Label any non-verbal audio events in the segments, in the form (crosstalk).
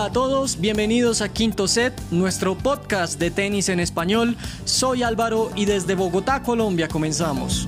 A todos, bienvenidos a Quinto Set, nuestro podcast de tenis en español. Soy Álvaro y desde Bogotá, Colombia, comenzamos.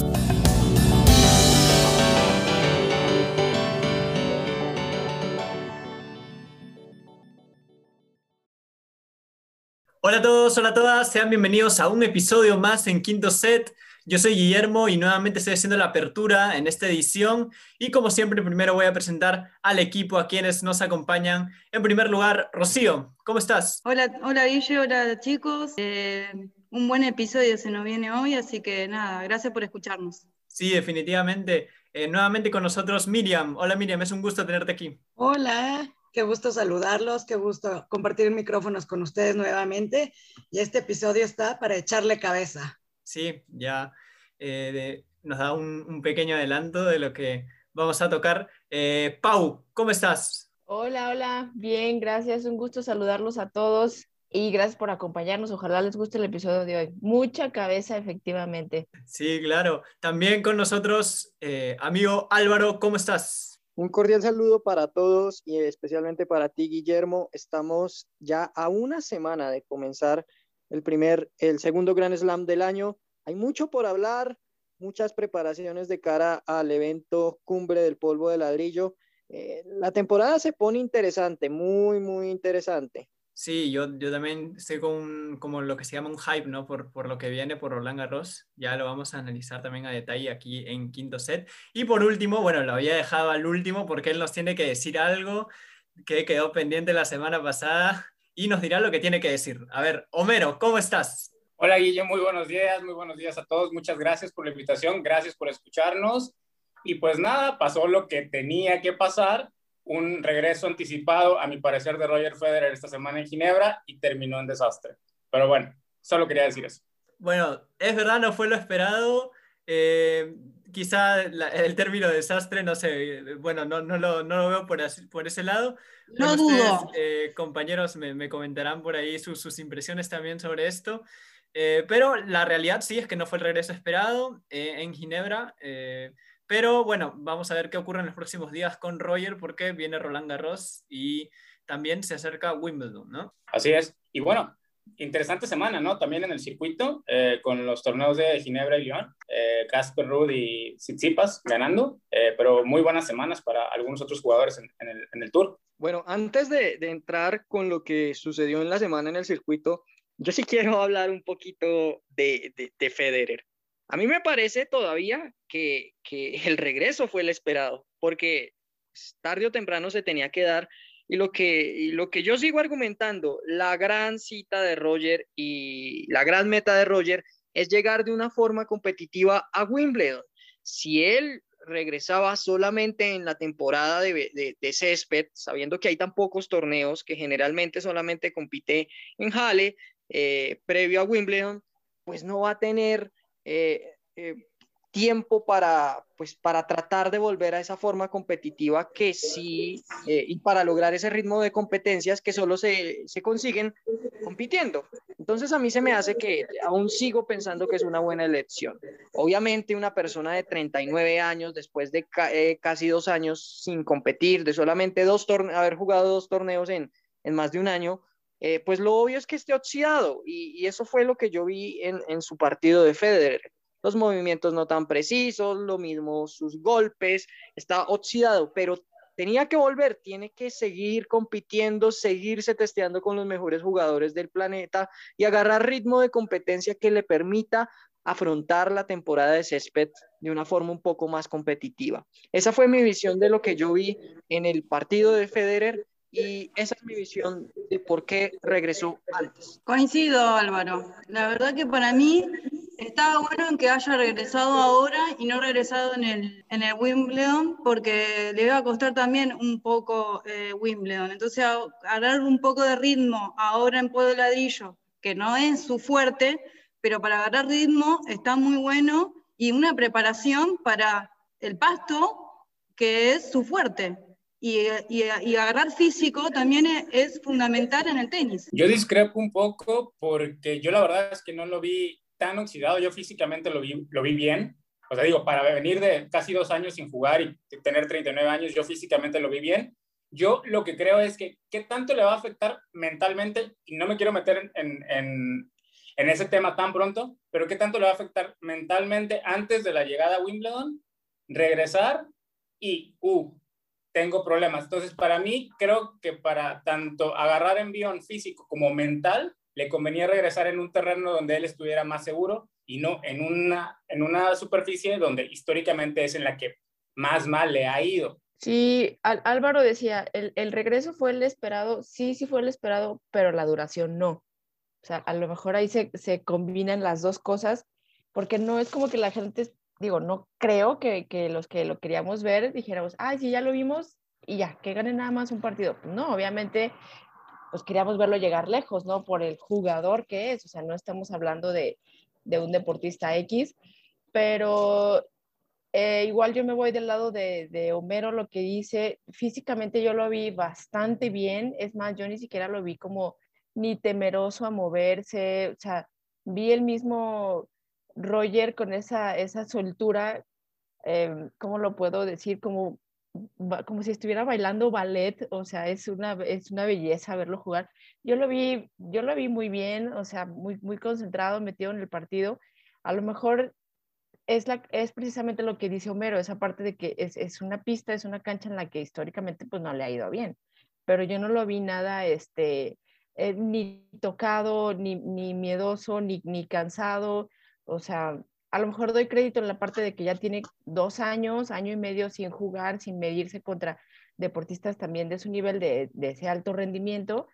Hola a todos, hola a todas, sean bienvenidos a un episodio más en Quinto Set. Yo soy Guillermo y nuevamente estoy haciendo la apertura en esta edición y como siempre primero voy a presentar al equipo a quienes nos acompañan. En primer lugar, Rocío, ¿cómo estás? Hola, hola Guille, hola chicos. Eh, un buen episodio se nos viene hoy, así que nada, gracias por escucharnos. Sí, definitivamente. Eh, nuevamente con nosotros Miriam. Hola Miriam, es un gusto tenerte aquí. Hola, qué gusto saludarlos, qué gusto compartir micrófonos con ustedes nuevamente. Y este episodio está para echarle cabeza. Sí, ya eh, nos da un, pequeño adelanto de lo que vamos a tocar. Eh, Pau, ¿cómo estás? Hola, hola, bien, gracias, un gusto saludarlos a todos y gracias por acompañarnos. Ojalá les guste el episodio de hoy. Mucha cabeza, efectivamente. Sí, claro. También con nosotros, eh, amigo Álvaro, ¿cómo estás? Un cordial saludo para todos y especialmente para ti, Guillermo. Estamos ya a una semana de comenzar el primer, el segundo Grand Slam del año. Hay mucho por hablar, muchas preparaciones de cara al evento Cumbre del Polvo de Ladrillo. Eh, la temporada se pone interesante, muy, muy interesante. Sí, yo, yo también estoy con como lo que se llama un hype, ¿no? Por, por lo que viene por Roland Garros. Ya lo vamos a analizar también a detalle aquí en quinto set. Y por último, bueno, lo había dejado al último porque él nos tiene que decir algo que quedó pendiente la semana pasada y nos dirá lo que tiene que decir. A ver, Homero, ¿cómo estás? Hola Guillermo, muy buenos días, muy buenos días a todos. Muchas gracias por la invitación, gracias por escucharnos. Y pues nada, pasó lo que tenía que pasar, un regreso anticipado, a mi parecer, de Roger Federer esta semana en Ginebra y terminó en desastre. Pero bueno, solo quería decir eso. Bueno, es verdad, no fue lo esperado. Eh, quizá el término desastre, no sé, bueno, no, no, lo, no lo veo por, por ese lado. No dudo. Eh, compañeros me, me, comentarán por ahí sus, sus impresiones también sobre esto. Eh, pero la realidad sí es que no fue el regreso esperado eh, en Ginebra. pero bueno, vamos a ver qué ocurre en los próximos días con Roger porque viene Roland Garros y también se acerca Wimbledon, ¿no? Así es. Y bueno, interesante semana, ¿no? También en el circuito, eh, con los torneos de Ginebra y Lyon, eh, Casper Ruud y Tsitsipas ganando, eh, pero muy buenas semanas para algunos otros jugadores en, el, en el, Tour. Bueno, antes de, de, entrar con lo que sucedió en la semana en el circuito, yo sí quiero (laughs) hablar un poquito de, de, de Federer. A mí me parece todavía que, que el regreso fue el esperado, porque tarde o temprano se tenía que dar y lo que, lo que yo sigo argumentando, la gran cita de Roger y la gran meta de Roger es llegar de una forma competitiva a Wimbledon. Si él regresaba solamente en la temporada de, de, césped, sabiendo que hay tan pocos torneos que generalmente solamente compite en Halle, eh, previo a Wimbledon, pues no va a tener eh, eh, tiempo para, pues, para tratar de volver a esa forma competitiva que sí, y para lograr ese ritmo de competencias que solo se, se, consiguen compitiendo. Entonces a mí se me hace que aún sigo pensando que es una buena elección. Obviamente una persona de 39 años, después de casi dos años sin competir, de solamente dos haber jugado dos torneos en, en más de un año, eh, pues lo obvio es que esté oxidado y, eso fue lo que yo vi en, en su partido de Federer los movimientos no tan precisos, lo mismo sus golpes, está oxidado, pero tenía que volver, tiene que seguir compitiendo, seguirse testeando con los mejores jugadores del planeta y agarrar ritmo de competencia que le permita afrontar la temporada de césped de una forma un poco más competitiva. Esa fue mi visión de lo que yo vi en el partido de Federer y esa es mi visión de por qué regresó antes. Coincido, Álvaro. La verdad que para mí estaba bueno en que haya regresado ahora y no regresado en el, Wimbledon, porque le iba a costar también un poco eh, Wimbledon. Entonces, agarrar un poco de ritmo ahora en Pueblo Ladrillo, que no es su fuerte, pero para agarrar ritmo está muy bueno y una preparación para el pasto, que es su fuerte. Y, y, y, agarrar físico también es, es, fundamental en el tenis. Yo discrepo un poco porque yo la verdad es que no lo vi tan oxidado, yo físicamente lo vi, lo vi bien. O sea, digo, para venir de casi dos años sin jugar y tener 39 años, yo físicamente lo vi bien. Yo lo que creo es que qué tanto le va a afectar mentalmente, y no me quiero meter en, en, en ese tema tan pronto, pero qué tanto le va a afectar mentalmente antes de la llegada a Wimbledon, regresar y, uh, tengo problemas. Entonces, para mí, creo que para tanto agarrar envión físico como mental, le convenía regresar en un terreno donde él estuviera más seguro y no en una, en una superficie donde históricamente es en la que más mal le ha ido. Sí, Álvaro decía, el, el, regreso fue el esperado, sí, sí fue el esperado, pero la duración no. O sea, a lo mejor ahí se, se combinan las dos cosas, porque no es como que la gente, digo, no creo que, que los que lo queríamos ver dijéramos, ay, sí, ya lo vimos y ya, que gane nada más un partido. Pues no, obviamente, pues queríamos verlo llegar lejos, ¿no? Por el jugador que es, o sea, no estamos hablando de, de un deportista X, pero eh, igual yo me voy del lado de, de, Homero, lo que dice, físicamente yo lo vi bastante bien, es más, yo ni siquiera lo vi como ni temeroso a moverse, o sea, vi el mismo Roger con esa, esa soltura, eh, ¿cómo lo puedo decir? Como, como si estuviera bailando ballet, o sea, es una, es una belleza verlo jugar. Yo lo vi, yo lo vi muy bien, o sea, muy, muy concentrado, metido en el partido. A lo mejor es, la, es precisamente lo que dice Homero, esa parte de que es, es, una pista, es una cancha en la que históricamente pues no le ha ido bien, pero yo no lo vi nada, este, eh, ni tocado, ni, ni miedoso, ni, ni cansado, o sea, a lo mejor doy crédito en la parte de que ya tiene dos años, año y medio sin jugar, sin medirse contra deportistas también de su nivel de, de ese alto rendimiento,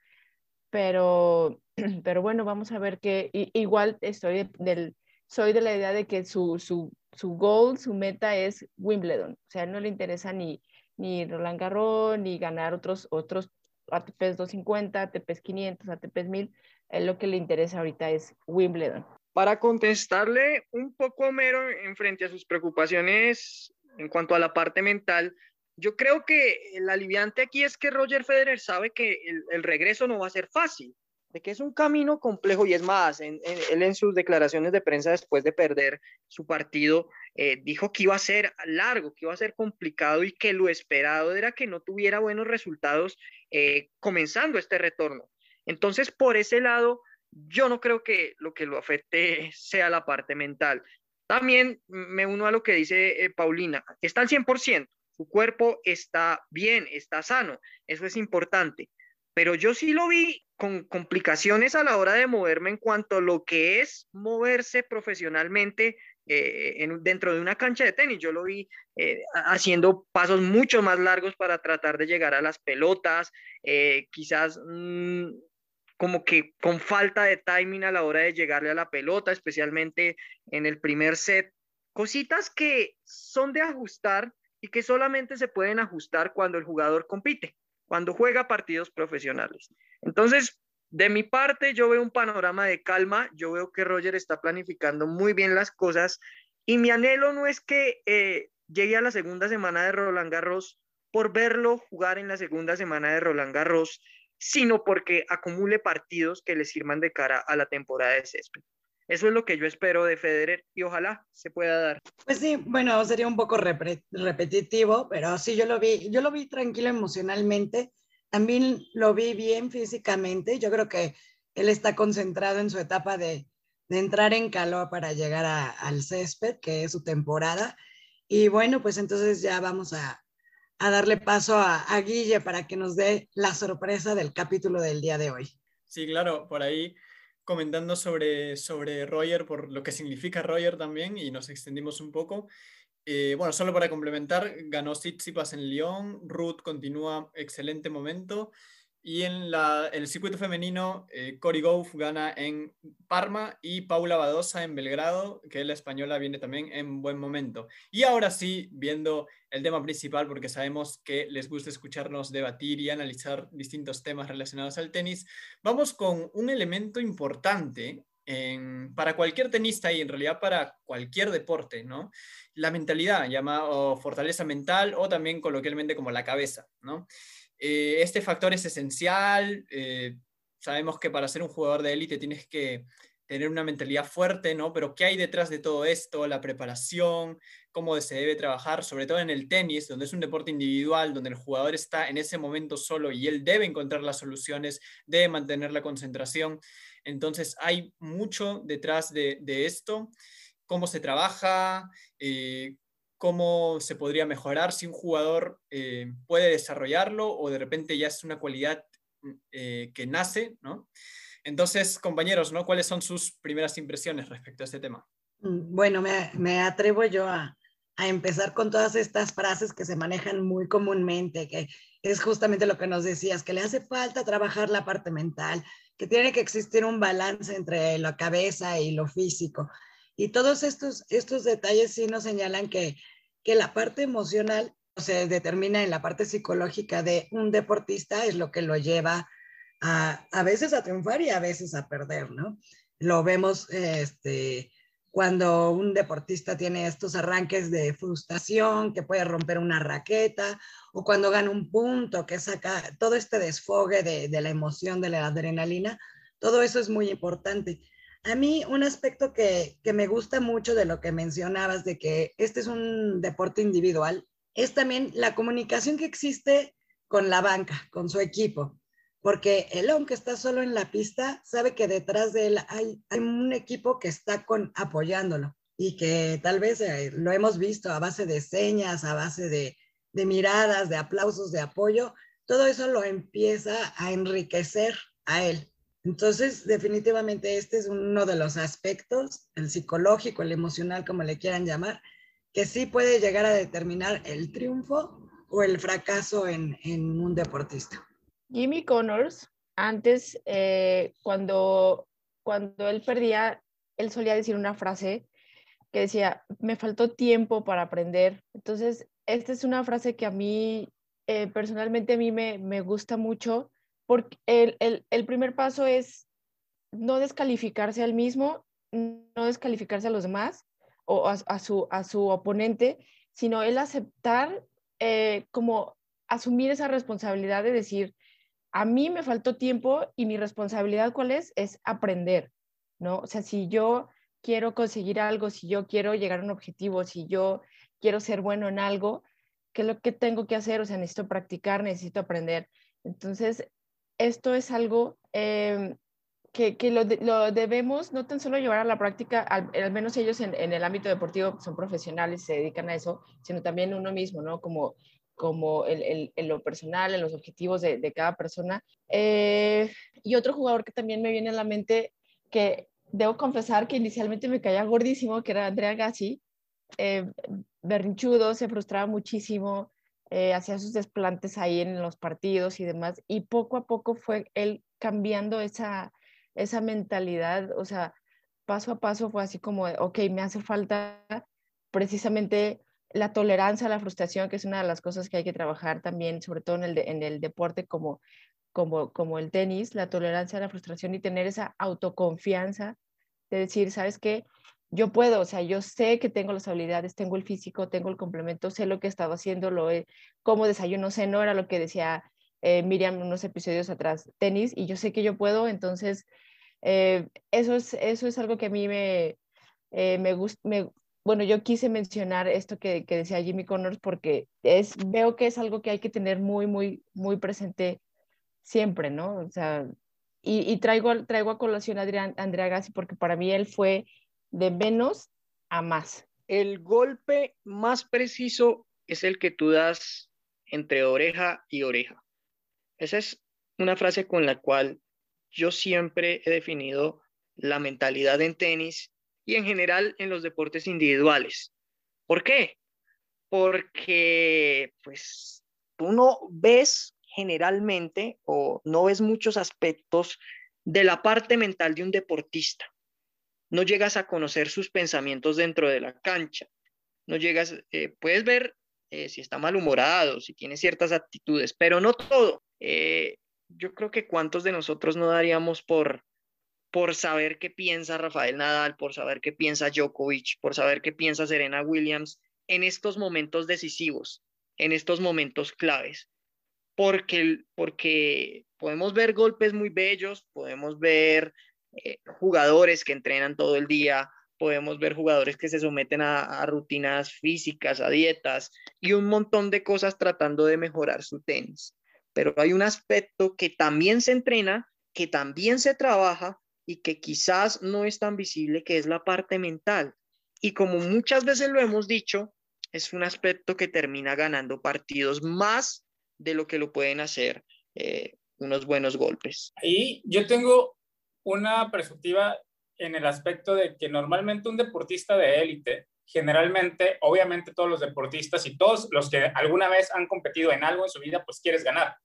pero, (clears throat) pero bueno, vamos a ver que igual estoy del soy de la idea de que su, su, su goal, su meta es Wimbledon. O sea, no le interesa ni, ni Roland Garros, ni ganar otros, otros ATPs 250, ATPs 500, ATPs 1000. Él lo que le interesa ahorita es Wimbledon. Para contestarle un poco Homero en frente a sus preocupaciones en cuanto a la parte mental, yo creo que el aliviante aquí es que Roger Federer sabe que el, regreso no va a ser fácil de que es un camino complejo y es más, él en sus declaraciones de prensa después de perder su partido, eh, dijo que iba a ser largo, que iba a ser complicado y que lo esperado era que no tuviera buenos resultados eh, comenzando este retorno. Entonces, por ese lado, yo no creo que lo que lo afecte (laughs) sea la parte mental. También me uno a lo que dice eh, Paulina, está al 100%, su cuerpo está bien, está sano, eso es importante pero yo sí lo vi con complicaciones a la hora de moverme en cuanto a lo que es moverse profesionalmente eh, en, dentro de una cancha de tenis. Yo lo vi eh, haciendo pasos mucho más largos para tratar de llegar a las pelotas, quizás mm, como que con falta de timing a la hora de llegarle a la pelota, especialmente en el primer set. Cositas que son de ajustar y que solamente se pueden ajustar cuando el jugador compite cuando juega partidos profesionales. Entonces, de mi parte, yo veo un panorama de calma, yo veo que Roger está planificando muy bien las cosas y mi anhelo no es que eh, llegue a la segunda semana de Roland Garros por verlo jugar en la segunda semana de Roland Garros, sino porque acumule partidos que le sirvan de cara a la temporada de césped. Eso es lo que yo espero de Federer y ojalá se pueda dar. Pues sí, bueno, sería un poco repetitivo, pero sí, yo lo vi, yo lo vi tranquilo emocionalmente, también lo vi bien físicamente, yo creo que él está concentrado en su etapa de, de entrar en calor para llegar al césped, que es su temporada, y bueno, pues entonces ya vamos a, a darle paso a, a Guille para que nos dé la sorpresa del capítulo del día de hoy. Sí, claro, por ahí comentando sobre, sobre Roger, por lo que significa Roger también, y nos extendimos un poco. Eh, bueno, solo para complementar, ganó Tsitsipas en Lyon, Ruth continúa excelente momento, y en la, el circuito femenino, eh, Cory Gauff gana en Parma y Paula Badosa en Belgrado, que la española viene también en buen momento. Y ahora sí, viendo el tema principal, porque sabemos que les gusta escucharnos debatir y analizar distintos temas relacionados al tenis, vamos con un elemento importante en, para cualquier tenista y en realidad para cualquier deporte, ¿no? La mentalidad, llamada fortaleza mental o también coloquialmente como la cabeza, ¿no? Eh, este factor es esencial. Eh, sabemos que para ser un jugador de élite tienes que tener una mentalidad fuerte, ¿no? Pero ¿qué hay detrás de todo esto? La preparación, cómo se debe trabajar, sobre todo en el tenis, donde es un deporte individual, donde el jugador está en ese momento solo y él debe encontrar las soluciones, debe mantener la concentración. Entonces hay mucho detrás de, esto, cómo se trabaja, eh, cómo se podría mejorar si un jugador eh, puede desarrollarlo o de repente ya es una cualidad eh, que nace, ¿no? Entonces, compañeros, ¿no? ¿Cuáles son sus primeras impresiones respecto a este tema? Mm, bueno, me, atrevo yo a, empezar con todas estas frases que se manejan muy comúnmente, que es justamente lo que nos decías, que le hace falta trabajar la parte mental, que tiene que existir un balance entre la cabeza y lo físico. Y todos estos, estos detalles sí nos señalan que, que la parte emocional se determina en la parte psicológica de un deportista, es lo que lo lleva a, veces a triunfar y a veces a perder, ¿no? Lo vemos este, cuando un deportista tiene estos arranques de frustración, que puede romper una raqueta, o cuando gana un punto, que saca todo este desfogue de, de la emoción, de la adrenalina, todo eso es muy importante. A mí un aspecto que, que, me gusta mucho de lo que mencionabas, de que este es un deporte individual, es también la comunicación que existe con la banca, con su equipo porque él, aunque está solo en la pista, sabe que detrás de él hay, un equipo que está con, apoyándolo y que tal vez eh, lo hemos visto a base de señas, a base de, de miradas, de aplausos, de apoyo, todo eso lo empieza a enriquecer a él. Entonces, definitivamente este es uno de los aspectos, el psicológico, el emocional, como le quieran llamar, que sí puede llegar a determinar el triunfo o el fracaso en, un deportista. Jimmy Connors, antes, eh, cuando, cuando él perdía, él solía decir una frase que decía, me faltó tiempo para aprender. Entonces, esta es una frase que a mí, eh, personalmente, a mí me, me gusta mucho, porque el, el, el, primer paso es no descalificarse al mismo, no descalificarse a los demás o a, a su, a su oponente, sino el aceptar eh, como asumir esa responsabilidad de decir, a mí me faltó tiempo y mi responsabilidad cuál es? Es aprender, ¿no? O sea, si yo quiero conseguir algo, si yo quiero llegar a un objetivo, si yo quiero ser bueno en algo, ¿qué es lo que tengo que hacer? O sea, necesito practicar, necesito aprender. Entonces, esto es algo em, que, que lo, lo, debemos no tan solo llevar a la práctica, al, menos ellos en, en, el ámbito deportivo son profesionales, se dedican a eso, sino también uno mismo, ¿no? Como como en, lo personal, en los objetivos de, cada persona. Eh, y otro jugador que también me viene a la mente, que debo confesar que inicialmente me caía gordísimo, que era Andrea Gassi, eh, berrinchudo, se frustraba muchísimo, eh, hacía sus desplantes ahí en los partidos y demás, y poco a poco fue él cambiando esa, esa mentalidad, o sea, paso a paso fue así como, ok, me hace falta precisamente la tolerancia a la frustración, que es una de las cosas que hay que trabajar también, sobre todo en el, en el deporte como, como, como el tenis, la tolerancia a la frustración y tener esa autoconfianza de decir, ¿sabes qué? Yo puedo, o sea, yo sé que tengo las habilidades, tengo el físico, tengo el complemento, sé lo que he estado haciendo, lo he, como desayuno, sé, no era lo que decía eh, Miriam unos episodios atrás, tenis, y yo sé que yo puedo, entonces, eh, eso, es, eso es algo que a mí me, eh, me, me, bueno, yo quise mencionar esto que, decía Jimmy Connors porque es, veo que es algo que hay que tener muy, muy, muy presente siempre, ¿no? O sea, y, traigo, traigo a colación a Adrián, Andrea Gassi porque para mí él fue de menos a más. El golpe más preciso es el que tú das entre oreja y oreja. Esa es una frase con la cual yo siempre he definido la mentalidad en tenis y en general en los deportes individuales. ¿Por qué? Porque pues tú no ves generalmente o no ves muchos aspectos de la parte mental de un deportista. No llegas a conocer sus pensamientos dentro de la cancha. No llegas, eh, puedes ver eh, si está malhumorado, si tiene ciertas actitudes, pero no todo. Eh, yo creo que cuántos de nosotros no daríamos por por saber qué piensa Rafael Nadal, por saber qué piensa Djokovic, por saber qué piensa Serena Williams en estos momentos decisivos, en estos momentos claves. Porque, porque podemos ver golpes muy bellos, podemos ver eh, jugadores que entrenan todo el día, podemos ver jugadores que se someten a, rutinas físicas, a dietas y un montón de cosas tratando de mejorar su tenis. Pero hay un aspecto que también se entrena, que también se trabaja y que quizás no es tan visible, que es la parte mental. Y como muchas veces lo hemos dicho, es un aspecto que termina ganando partidos más de lo que lo pueden hacer eh, unos buenos golpes. Y yo tengo una perspectiva en el aspecto de que normalmente un deportista de élite, generalmente, obviamente todos los deportistas y todos los que alguna vez han competido en algo en su vida, pues quieres ganar.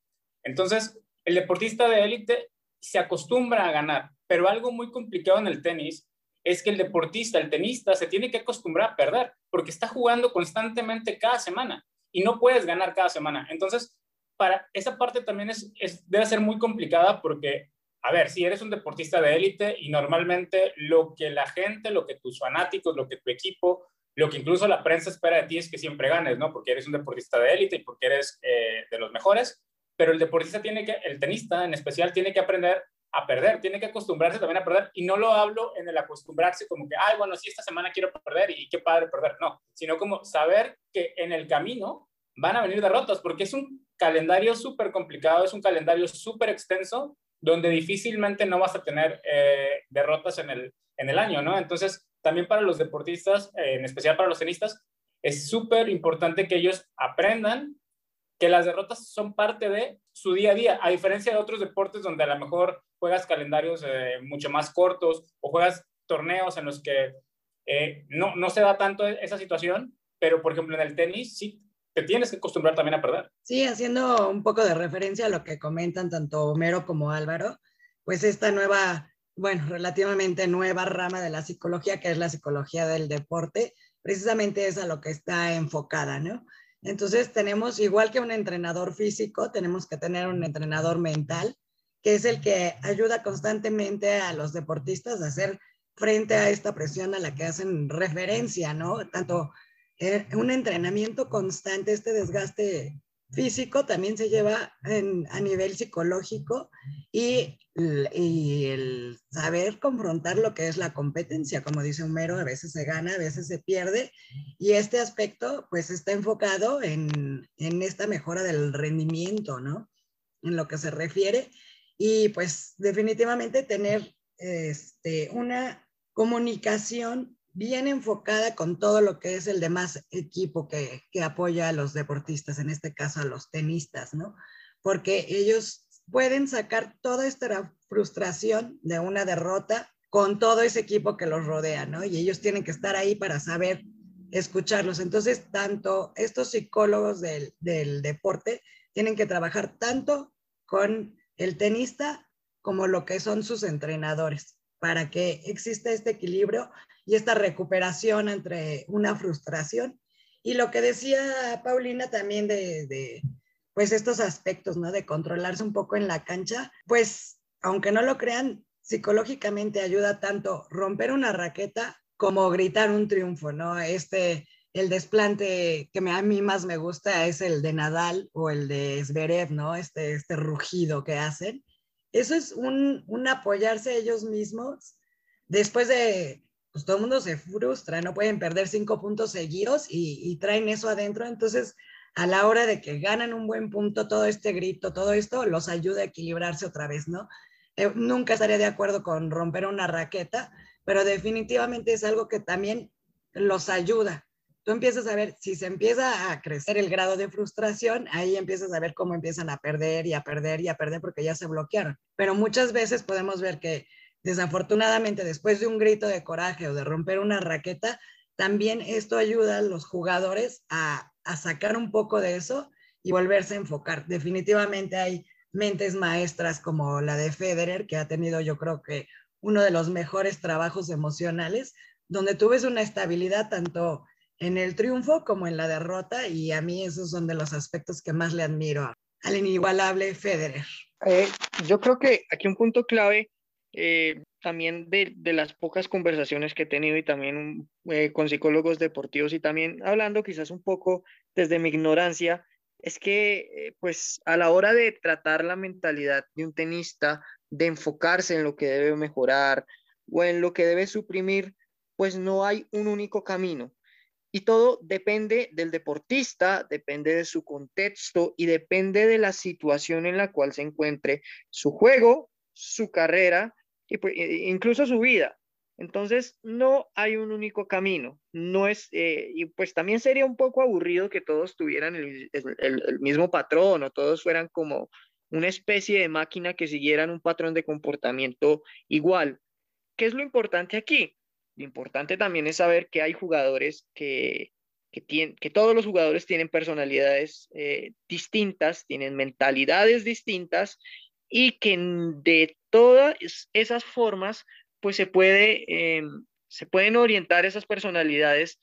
Entonces, el deportista de élite se acostumbra a ganar, pero algo muy complicado en el tenis es que el deportista, el tenista, se tiene que acostumbrar a perder, porque está jugando constantemente cada semana y no puedes ganar cada semana. Entonces, para esa parte también es, es debe ser muy complicada porque a ver, si eres un deportista de élite y normalmente lo que la gente, lo que tus fanáticos, lo que tu equipo, lo que incluso la prensa espera de ti es que siempre ganes, ¿no? Porque eres un deportista de élite y porque eres eh, de los mejores, pero el deportista tiene que, el tenista en especial, tiene que aprender a perder, tiene que acostumbrarse también a perder, y no lo hablo en el acostumbrarse como que, ay, bueno, sí, esta semana quiero perder y qué padre perder, no, sino como saber que en el camino van a venir derrotas, porque es un calendario súper complicado, es un calendario súper extenso, donde difícilmente no vas a tener eh, derrotas en el, en el año, ¿no? Entonces, también para los deportistas, eh, en especial para los tenistas, es súper importante que ellos aprendan que las derrotas son parte de su día a día, a diferencia de otros deportes donde a lo mejor juegas calendarios eh, mucho más cortos o juegas torneos en los que no, no se da tanto esa situación, pero por ejemplo en el tenis sí te tienes que acostumbrar también a perder. Sí, haciendo un poco de referencia a lo que comentan tanto Homero como Álvaro, pues esta nueva, bueno, relativamente nueva rama de la psicología, que es la psicología del deporte, precisamente es a lo que está enfocada, ¿no? Entonces tenemos, igual que un entrenador físico, tenemos que tener un entrenador mental, que es el que ayuda constantemente a los deportistas a hacer frente a esta presión a la que hacen referencia, ¿no? Tanto un entrenamiento constante, este desgaste físico también se lleva a nivel psicológico y, y, el saber confrontar lo que es la competencia, como dice Homero, a veces se gana, a veces se pierde. Y este aspecto pues está enfocado en, en esta mejora del rendimiento, ¿no? En lo que se refiere. Y pues definitivamente tener este, una comunicación bien enfocada con todo lo que es el demás equipo que, que, apoya a los deportistas, en este caso a los tenistas, ¿no? Porque ellos pueden sacar toda esta frustración de una derrota con todo ese equipo que los rodea, ¿no? Y ellos tienen que estar ahí para saber escucharlos. Entonces, tanto estos psicólogos del, del deporte tienen que trabajar tanto con el tenista como lo que son sus entrenadores para que exista este equilibrio y esta recuperación entre una frustración. Y lo que decía Paulina también de, pues estos aspectos, ¿no? De controlarse un poco en la cancha, pues aunque no lo crean, psicológicamente ayuda tanto romper una raqueta como gritar un triunfo, ¿no? Este, el desplante que a mí más me gusta es el de Nadal o el de Zverev, ¿no? Este, este rugido que hacen eso es un, un apoyarse ellos mismos después de, pues todo el mundo se frustra, no pueden perder cinco puntos seguidos y, traen eso adentro, entonces a la hora de que ganan un buen punto, todo este grito, todo esto los ayuda a equilibrarse otra vez, ¿no? Eh, nunca estaría de acuerdo con romper una raqueta, pero definitivamente es algo que también los ayuda tú empiezas a ver, si se empieza a crecer el grado de frustración, ahí empiezas a ver cómo empiezan a perder y a perder y a perder porque ya se bloquearon. Pero muchas veces podemos ver que desafortunadamente después de un grito de coraje o de romper una raqueta, también esto ayuda a los jugadores a, sacar un poco de eso y volverse a enfocar. Definitivamente hay mentes maestras como la de Federer, que ha tenido yo creo que uno de los mejores trabajos emocionales, donde tú ves una estabilidad tanto en el triunfo como en la derrota y a mí esos son de los aspectos que más le admiro al inigualable Federer. Eh, yo creo que aquí un punto clave eh, también de, las pocas conversaciones que he tenido y también eh, con psicólogos deportivos y también hablando quizás un poco desde mi ignorancia, es que, eh, pues, a la hora de tratar la mentalidad de un tenista, de enfocarse en lo que debe mejorar o en lo que debe suprimir, pues no hay un único camino. Y todo depende del deportista, depende de su contexto y depende de la situación en la cual se encuentre su juego, su carrera y pues, incluso su vida. Entonces, no hay un único camino. No es, eh, y pues también sería un poco aburrido que todos tuvieran el, el, mismo patrón o todos fueran como una especie de máquina que siguieran un patrón de comportamiento igual. ¿Qué es lo importante aquí? Lo importante también es saber que hay jugadores que, que, tienen, que todos los jugadores tienen personalidades eh, distintas, tienen mentalidades distintas y que de todas esas formas, pues se, puede, em, se pueden orientar esas personalidades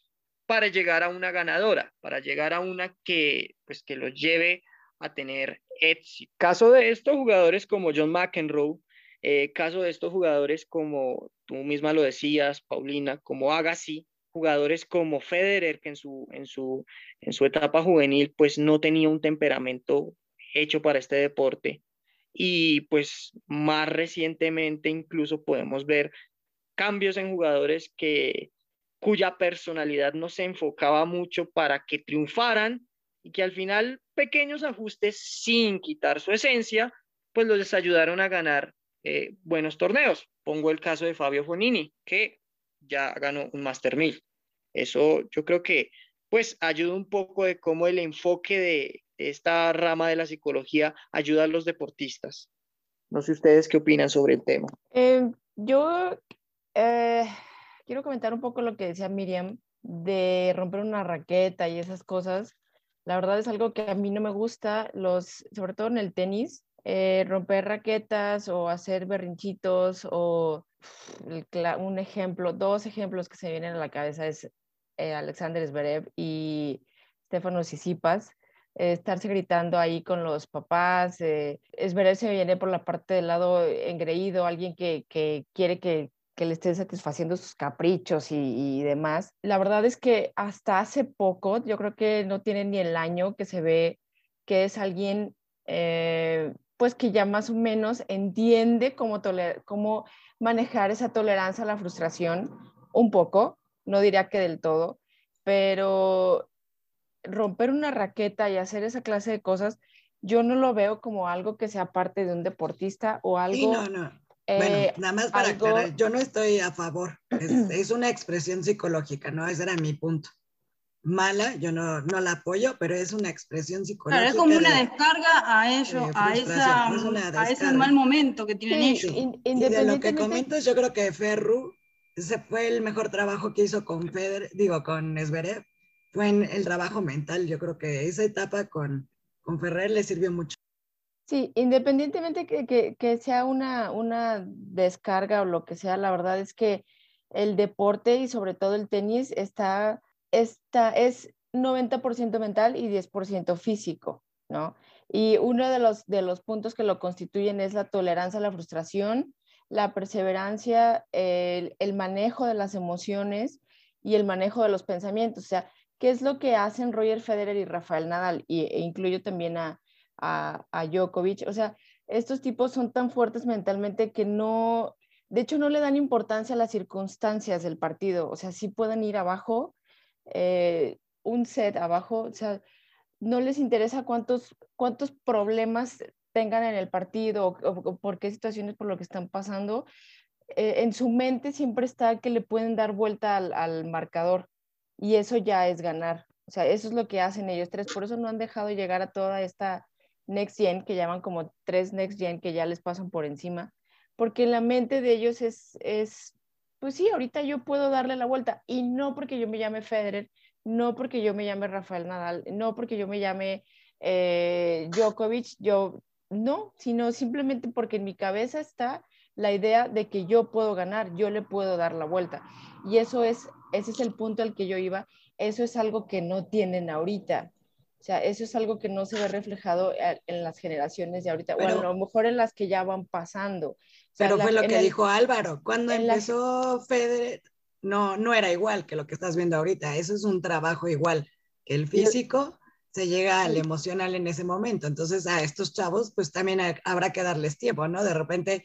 para llegar a una ganadora, para llegar a una que, pues, que los lleve a tener éxito. Caso de estos jugadores como John McEnroe, eh, caso de estos jugadores como tú misma lo decías, Paulina, como Agassi, jugadores como Federer, que en su, en su, en su etapa juvenil pues no tenía un temperamento hecho para este deporte. Y pues más recientemente incluso podemos ver cambios en jugadores que cuya personalidad no se enfocaba mucho para que triunfaran y que al final pequeños ajustes sin quitar su esencia, pues los ayudaron a ganar eh, buenos torneos. Pongo el caso de Fabio Fonini, que ya ganó un Master 1000. Eso yo creo que pues ayuda un poco de cómo el enfoque de, esta rama de la psicología ayuda a los deportistas. No sé ustedes qué opinan sobre el tema. Em, yo eh, quiero comentar un poco lo que decía Miriam de romper una raqueta y esas cosas. La verdad es algo que a mí no me gusta, los, sobre todo en el tenis, eh, romper raquetas o hacer berrinchitos o un ejemplo, dos ejemplos que se vienen a la cabeza es eh, Alexander Zverev y Stefano Sisipas, eh, estarse gritando ahí con los papás. Eh, Zverev se viene por la parte del lado engreído, alguien que, que quiere que, que le esté satisfaciendo sus caprichos y, demás. La verdad es que hasta hace poco, yo creo que no tiene ni el año que se ve que es alguien, eh, pues que ya más o menos entiende cómo, cómo manejar esa tolerancia a la frustración, un poco, no diría que del todo, pero romper una raqueta y hacer esa clase de cosas, yo no lo veo como algo que sea parte de un deportista o algo... no, no bueno, eh, nada más para aclarar, yo no estoy a favor, es, una expresión psicológica, ¿no? Ese era mi punto. Mala, yo no, no la apoyo, pero es una expresión psicológica. Claro, es como una descarga a ellos, a, esa, a ese mal momento que tienen ellos. Y de lo que comentas, yo creo que Ferru, ese fue el mejor trabajo que hizo con Feder, digo, con Esberev, fue en el trabajo mental. Yo creo que esa etapa con, con Ferrer le sirvió mucho. Sí, independientemente que, que, sea una, una, descarga o lo que sea, la verdad es que el deporte y sobre todo el tenis está, está es 90% mental y 10% físico, ¿no? Y uno de los, de los puntos que lo constituyen es la tolerancia a la frustración, la perseverancia, el, el manejo de las emociones y el manejo de los pensamientos. O sea, ¿qué es lo que hacen Roger Federer y Rafael Nadal? Y, e incluyo también a, a, Djokovic. O sea, estos tipos son tan fuertes mentalmente que no, de hecho no le dan importancia a las circunstancias del partido. O sea, sí pueden ir abajo, eh, un set abajo, o sea, no les interesa cuántos, cuántos problemas tengan en el partido o, por qué situaciones por lo que están pasando. Eh, en su mente siempre está que le pueden dar vuelta al, al marcador y eso ya es ganar. O sea, eso es lo que hacen ellos tres. Por eso no han dejado llegar a toda esta Next Gen, que llaman como tres Next Gen que ya les pasan por encima, porque la mente de ellos es, es, pues sí, ahorita yo puedo darle la vuelta, y no porque yo me llame Federer, no porque yo me llame Rafael Nadal, no porque yo me llame eh, Djokovic, yo no, sino simplemente porque en mi cabeza está la idea de que yo puedo ganar, yo le puedo dar la vuelta. Y eso es, ese es el punto al que yo iba. Eso es algo que no tienen ahorita. O sea, eso es algo que no se ve reflejado eh, en las generaciones de ahorita, o a lo mejor en las que ya van pasando. pero fue lo que dijo Álvaro, cuando empezó Federer, no, no era igual que lo que estás viendo ahorita, eso es un trabajo igual, el físico se llega al emocional en ese momento. Entonces a estos chavos pues también habrá que darles tiempo, ¿no? De repente,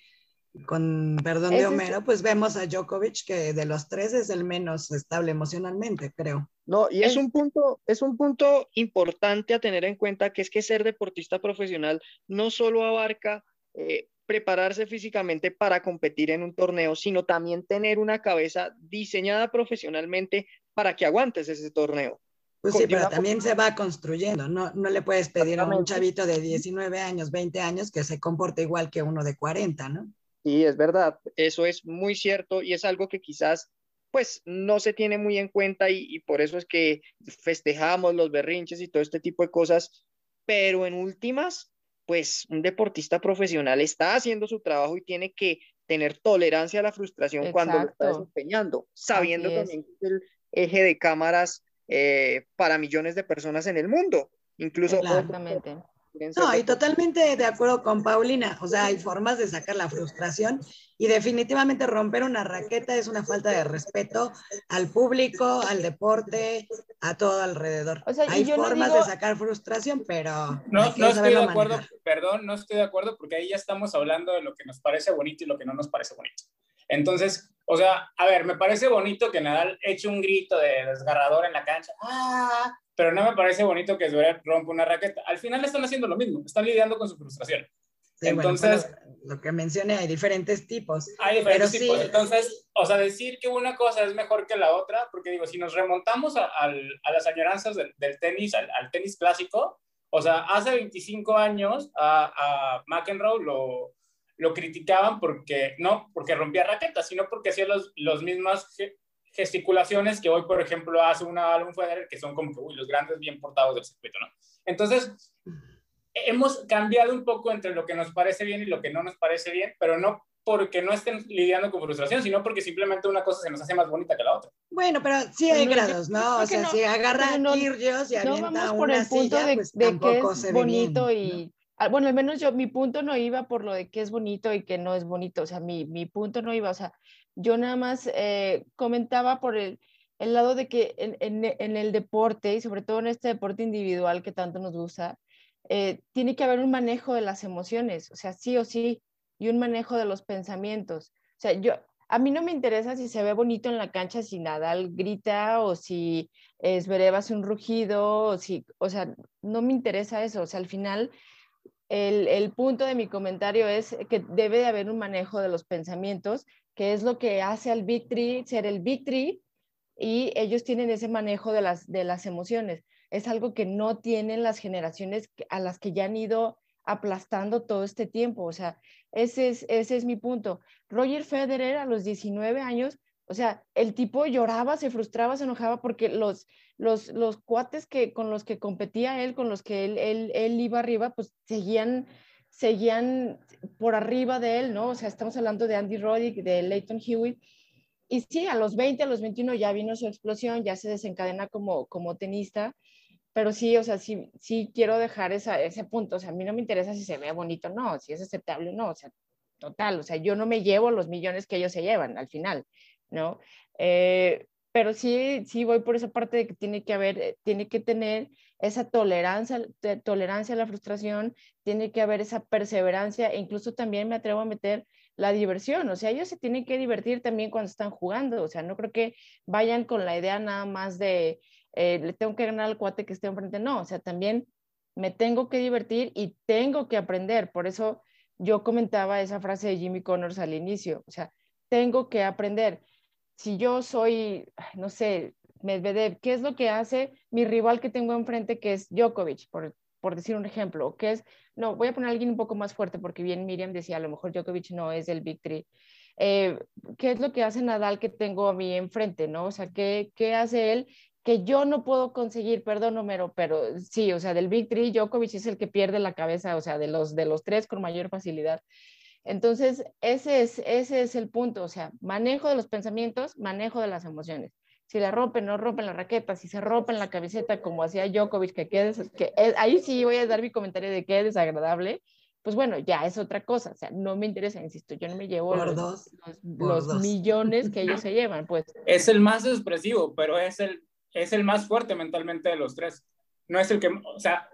con perdón de Homero, pues vemos a Djokovic que de los tres es el menos estable emocionalmente, creo. No, y es un punto, es un punto importante a tener en cuenta que es que ser deportista profesional no solo abarca eh, prepararse físicamente para competir en un torneo, sino también tener una cabeza diseñada profesionalmente para que aguantes ese torneo. Pues sí, pero también se va construyendo, no, no le puedes pedir a un chavito de 19 años, 20 años que se comporte igual que uno de 40, ¿no? Sí, es verdad, eso es muy cierto y es algo que quizás pues no se tiene muy en cuenta y, y por eso es que festejamos los berrinches y todo este tipo de cosas, pero en últimas, pues un deportista profesional está haciendo su trabajo y tiene que tener tolerancia a la frustración cuando lo está desempeñando, sabiendo también que es el eje de cámaras eh, para millones de personas en el mundo. Incluso. No, y totalmente de acuerdo con Paulina. O sea, hay formas de sacar la frustración y definitivamente romper una raqueta es una falta de respeto al público, al deporte, a todo alrededor. hay formas de sacar frustración, pero no, no estoy de acuerdo. Perdón, no estoy de acuerdo porque ahí ya estamos hablando de lo que nos parece bonito y lo que no nos parece bonito. Entonces, o sea, a ver, me parece bonito que Nadal eche un grito de desgarrador en la cancha, ¡ah! pero no me parece bonito que Zverev rompa una raqueta. Al final están haciendo lo mismo, están lidiando con su frustración. entonces, lo que mencioné, hay diferentes tipos. Hay diferentes tipos. entonces, o sea, decir que una cosa es mejor que la otra, porque digo, si nos remontamos a, las añoranzas del, tenis, al, tenis clásico, o sea, hace 25 años a, a McEnroe lo, lo criticaban porque, no porque rompía raquetas, sino porque hacía los, los mismas gesticulaciones que hoy, por ejemplo, hace una álbum Federer, que son como que, los grandes bien portados del circuito, ¿no? Entonces, hemos cambiado un poco entre lo que nos parece bien y lo que no nos parece bien, pero no porque no estén lidiando con frustración, sino porque simplemente una cosa se nos hace más bonita que la otra. Bueno, pero sí hay grados, ¿no? O sea, si agarra no, Kirgios y avienta no vamos por el punto de, pues de que es bonito y... Ah, bueno, al menos yo, mi punto no iba por lo de que es bonito y que no es bonito, o sea, mi, mi punto no iba, o sea, yo nada más eh, comentaba por el, el, lado de que en, en, el deporte y sobre todo en este deporte individual que tanto nos gusta, eh, tiene que haber un manejo de las emociones, o sea, sí o sí, y un manejo de los pensamientos. O sea, yo, a mí no me interesa si se ve bonito en la cancha, si Nadal grita o si Zverev hace un rugido, o si, o sea, no me interesa eso. O sea, al final el, punto de mi comentario es que debe de haber un manejo de los pensamientos, que es lo que hace al victory ser el victory y ellos tienen ese manejo de las, de las emociones. Es algo que no tienen las generaciones a las que ya han ido aplastando todo este tiempo. O sea, ese es, ese es mi punto. Roger Federer a los 19 años o sea, el tipo lloraba, se frustraba, se enojaba porque los, los, los cuates que, con los que competía él, con los que él, él, él iba arriba, pues seguían, seguían por arriba de él, ¿no? O sea, estamos hablando de Andy Roddick, de Leighton Hewitt. Y sí, a los 20, a los 21 ya vino su explosión, ya se desencadena como, como tenista, pero sí, o sea, sí, sí quiero dejar esa, ese punto, o sea, a mí no me interesa si se ve bonito no, si es aceptable no, o sea, total, o sea, yo no me llevo los millones que ellos se llevan al final. ¿No? Eh, pero sí, sí voy por esa parte de que tiene que haber, eh, tiene que tener esa tolerancia, tolerancia a la frustración, tiene que haber esa perseverancia e incluso también me atrevo a meter la diversión, o sea, ellos se tienen que divertir también cuando están jugando, o sea, no creo que vayan con la idea nada más de, eh, le tengo que ganar al cuate que esté enfrente, no, o sea, también me tengo que divertir y tengo que aprender, por eso yo comentaba esa frase de Jimmy Connors al inicio, o sea, tengo que aprender si yo soy, no sé, Medvedev, ¿qué es lo que hace mi rival que tengo enfrente, que es Djokovic, por, por decir un ejemplo? ¿Qué es? No, voy a poner a alguien un poco más fuerte, porque bien Miriam decía, a lo mejor Djokovic no es el victory. Eh, ¿Qué es lo que hace Nadal que tengo a mí enfrente, no? O sea, ¿qué, qué hace él que yo no puedo conseguir, perdón, Homero, pero sí, o sea, del victory, Djokovic es el que pierde la cabeza, o sea, de los, de los tres con mayor facilidad. Entonces, ese es, ese es el punto, o sea, manejo de los pensamientos, manejo de las emociones. Si la rompen, no rompen la raqueta, si se rompen la camiseta como hacía Djokovic, que, quede, que ahí sí voy a dar mi comentario de que es desagradable, pues bueno, ya es otra cosa, o sea, no me interesa, insisto, yo no me llevo los, los, millones que ellos se llevan, pues. Es el más expresivo, pero es el, es el más fuerte mentalmente de los tres. no es el que, o sea,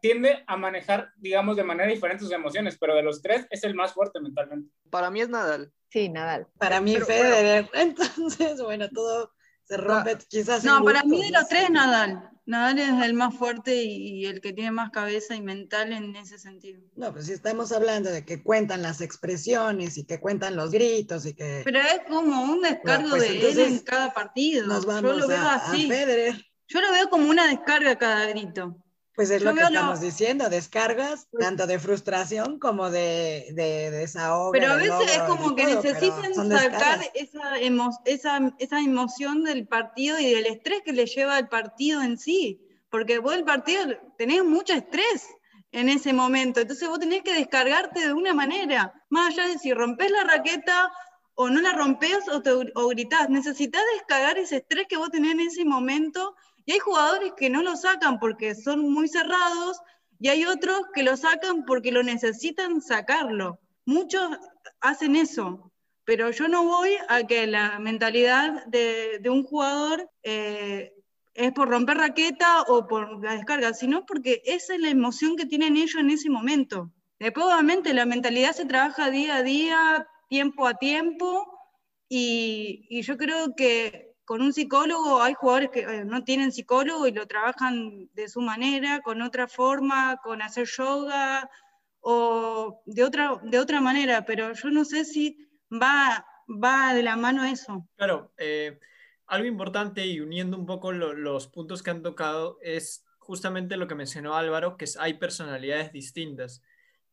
tiende a manejar, digamos, de manera diferente sus emociones, pero de los tres es el más fuerte mentalmente. Para mí es Nadal. Sí, Nadal. Para mí Federer. (laughs) Entonces, bueno, todo se rompe quizás. No, para mí de los tres Nadal. Nadal es el más fuerte y el que tiene más cabeza y mental en ese sentido. No, pues si estamos hablando de que cuentan las expresiones y que cuentan los gritos y que... Pero es como un descargo Pues de él en cada partido. Nos Yo vamos lo veo a, a así. Federer. Yo lo veo como una descarga cada grito. Pues es lo que estamos diciendo, descargas Pues- tanto de frustración como de, de, de desahogo. Pero a veces es como que todo, necesitan sacar esa, emo- esa, esa emoción del partido y del estrés que le lleva el partido en sí. Porque vos el partido tenés mucho estrés en ese momento, entonces vos tenés que descargarte de una manera, más allá de si rompes la raqueta o no la rompes o, te, o gritás, necesitas descargar ese estrés que vos tenés en ese momento y hay jugadores que no lo sacan porque son muy cerrados y hay otros que lo sacan porque lo necesitan sacarlo. Muchos hacen eso, pero yo no voy a que la mentalidad de, de un jugador eh, es por romper raqueta o por la descarga, sino porque esa es la emoción que tienen ellos en ese momento. Después, obviamente, la mentalidad se trabaja día a día, tiempo a tiempo, y, y yo creo que con un psicólogo hay jugadores que eh, no tienen psicólogo y lo trabajan de su manera, con otra forma, con hacer yoga o de otra, de otra manera, pero yo no sé si va, va de la mano eso. Claro, eh, algo importante y uniendo un poco lo- los puntos que han tocado es justamente lo que mencionó Álvaro, que hay personalidades distintas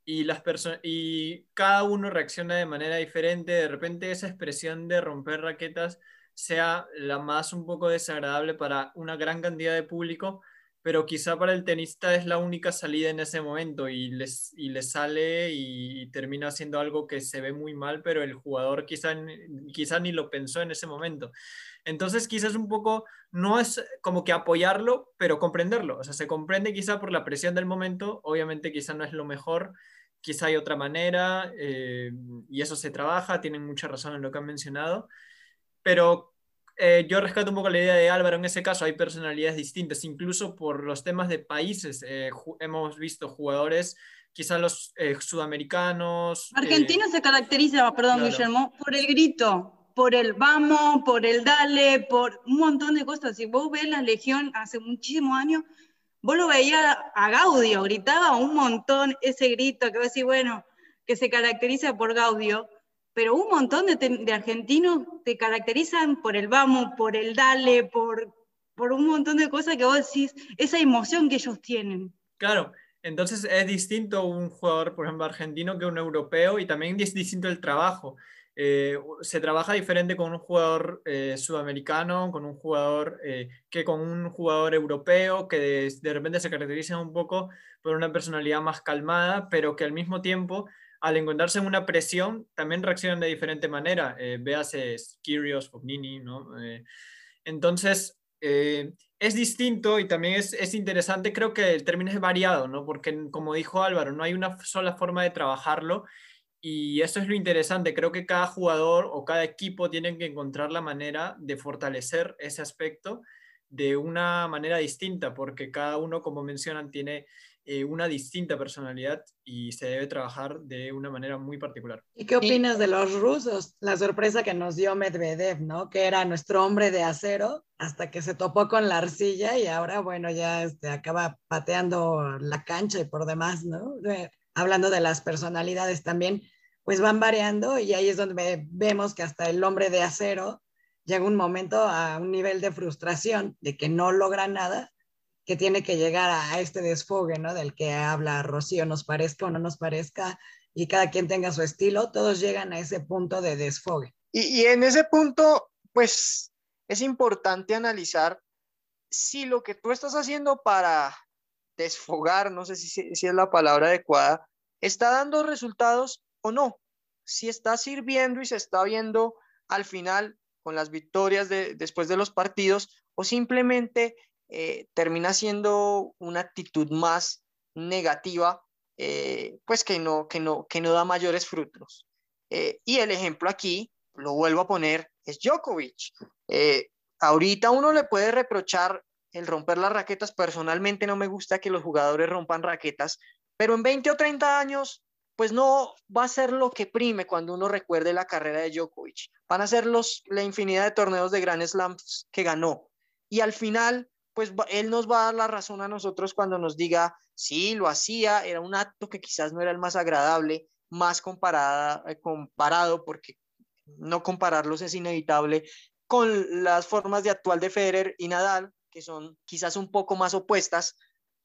y, las y cada uno reacciona de manera diferente. De repente esa expresión de romper raquetas sea la más un poco desagradable para una gran cantidad de público, pero quizá para el tenista es la única salida en ese momento y les, y les sale y, termina haciendo algo que se ve muy mal, pero el jugador quizá, quizá ni lo pensó en ese momento. Entonces quizás un poco no es como que apoyarlo, pero comprenderlo. O sea, se comprende quizá por la presión del momento, obviamente quizá no es lo mejor, quizá hay otra manera eh, y eso se trabaja, tienen mucha razón en lo que han mencionado, pero eh, yo rescato un poco la idea de Álvaro, en ese caso hay personalidades distintas, incluso por los temas de países. eh, hemos visto jugadores, quizá los eh, sudamericanos. eh, Argentina se caracteriza, perdón, claro. Guillermo, por el grito, por el vamos, por el dale, por un montón de cosas. Si vos ves la Legión hace muchísimos años, vos lo veías a Gaudio, gritaba un montón ese grito, que vos decís, bueno, que se caracteriza por Gaudio, pero un montón de, argentinos te caracterizan por el vamos, por el dale, por, por un montón de cosas que vos decís, esa emoción que ellos tienen. Claro, entonces es distinto un jugador, por ejemplo, argentino que un europeo y también es distinto el trabajo. Eh, se trabaja diferente con un jugador eh, sudamericano, con un jugador eh, que con un jugador europeo, que de, de repente se caracteriza un poco por una personalidad más calmada, pero que al mismo tiempo, al encontrarse en una presión, también reaccionan de diferente manera. Eh, véase Kyrgios, Fognini, ¿no? Eh, entonces, eh, es distinto y también es, es, interesante, creo que el término es variado, ¿no? Porque como dijo Álvaro, no hay una sola forma de trabajarlo y eso es lo interesante, creo que cada jugador o cada equipo tienen que encontrar la manera de fortalecer ese aspecto de una manera distinta, porque cada uno, como mencionan, tiene eh, una distinta personalidad y se debe trabajar de una manera muy particular. ¿Y qué opinas de los rusos? La sorpresa que nos dio Medvedev, ¿no? Que era nuestro hombre de acero hasta que se topó con la arcilla y ahora, bueno, ya este, acaba pateando la cancha y por demás, ¿no? Eh, hablando de las personalidades también, pues van variando y ahí es donde vemos que hasta el hombre de acero llega un momento a un nivel de frustración de que no logra nada que tiene que llegar a este desfogue, ¿no? Del que habla Rocío, nos parezca o no nos parezca, y cada quien tenga su estilo, todos llegan a ese punto de desfogue. Y, en ese punto, pues es importante analizar si lo que tú estás haciendo para desfogar, no sé si, si es la palabra adecuada, está dando resultados o no. Si está sirviendo y se está viendo al final con las victorias de, después de los partidos o simplemente eh, termina siendo una actitud más negativa, eh, pues que no, que, no, que no da mayores frutos. Eh, y el ejemplo aquí, lo vuelvo a poner, es Djokovic. ahorita uno le puede reprochar el romper las raquetas. Personalmente no me gusta que los jugadores rompan raquetas, pero en 20 o 30 años, pues no va a ser lo que prime cuando uno recuerde la carrera de Djokovic. Van a ser los, la infinidad de torneos de Grand Slams que ganó. Y al final, pues él nos va a dar la razón a nosotros cuando nos diga, sí, lo hacía, era un acto que quizás no era el más agradable, más comparada, eh, comparado, porque no compararlos es inevitable, con las formas de actual de Federer y Nadal, que son quizás un poco más opuestas,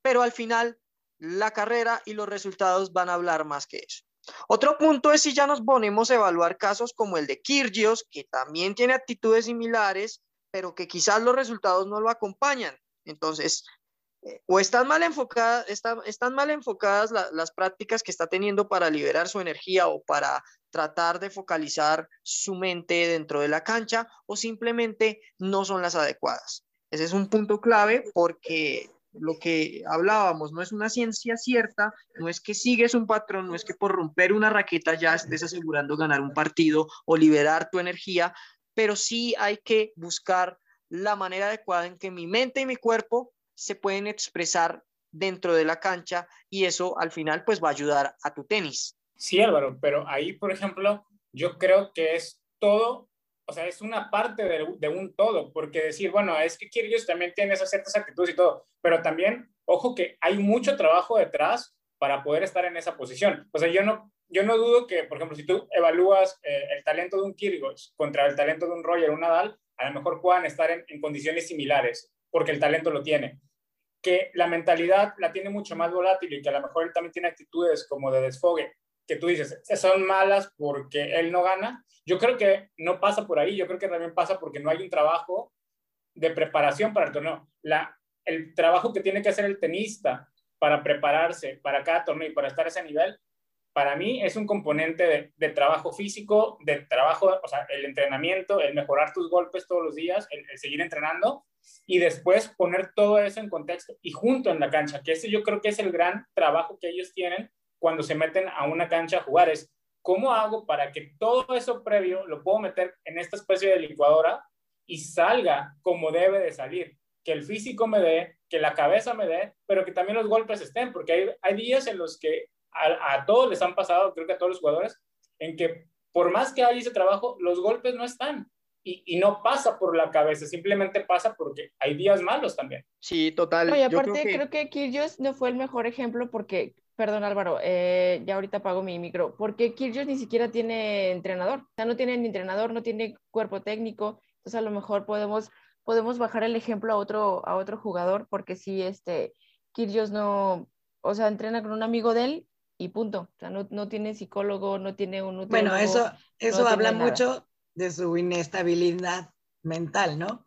pero al final la carrera y los resultados van a hablar más que eso. Otro punto es si ya nos ponemos a evaluar casos como el de Kirgios, que también tiene actitudes similares, pero que quizás los resultados no lo acompañan. Entonces, eh, o están mal enfocadas, están, están mal enfocadas las prácticas que está teniendo para liberar su energía o para tratar de focalizar su mente dentro de la cancha, o simplemente no son las adecuadas. Ese es un punto clave porque lo que hablábamos no es una ciencia cierta, no es que sigues un patrón, no es que por romper una raqueta ya estés asegurando ganar un partido o liberar tu energía, pero sí hay que buscar la manera adecuada en que mi mente y mi cuerpo se pueden expresar dentro de la cancha y eso al final pues va a ayudar a tu tenis. Sí, Álvaro, pero ahí, por ejemplo, yo creo que es todo, o sea, es una parte de, un todo, porque decir, bueno, es que Kyrgios también tiene esas ciertas actitudes y todo, pero también, ojo que hay mucho trabajo detrás para poder estar en esa posición. O sea, yo no, yo no dudo que, por ejemplo, si tú evalúas eh, el talento de un Kyrgios contra el talento de un Roger, un Nadal, a lo mejor puedan estar en condiciones similares porque el talento lo tiene. Que la mentalidad la tiene mucho más volátil y que a lo mejor él también tiene actitudes como de desfogue, que tú dices, son malas porque él no gana. Yo creo que no pasa por ahí, yo creo que también pasa porque no hay un trabajo de preparación para el torneo. La, el trabajo que tiene que hacer el tenista para prepararse para cada torneo y para estar a ese nivel para mí es un componente de, trabajo físico, de trabajo, o sea, el entrenamiento, el mejorar tus golpes todos los días, el, seguir entrenando y después poner todo eso en contexto y junto en la cancha, que ese yo creo que es el gran trabajo que ellos tienen cuando se meten a una cancha a jugar, es cómo hago para que todo eso previo lo puedo meter en esta especie de licuadora y salga como debe de salir, que el físico me dé, que la cabeza me dé, pero que también los golpes estén, porque hay, hay días en los que a, todos les han pasado, creo que a todos los jugadores, en que por más que haya ese trabajo, los golpes no están. Y, no pasa por la cabeza, simplemente pasa porque hay días malos también. Sí, total. y aparte, creo que, creo no fue el mejor ejemplo porque, perdón Álvaro, eh, ya ahorita apago mi micro, porque Kyrgios ni siquiera tiene entrenador, o sea, no tiene ni entrenador, no tiene cuerpo técnico, entonces a lo mejor podemos, podemos bajar el ejemplo a otro, a otro jugador, porque si este, Kyrgios no, o sea, entrena con un amigo de él y punto. O sea, no, no tiene psicólogo, no tiene un Bueno, eso, eso habla mucho de su inestabilidad mental, ¿no?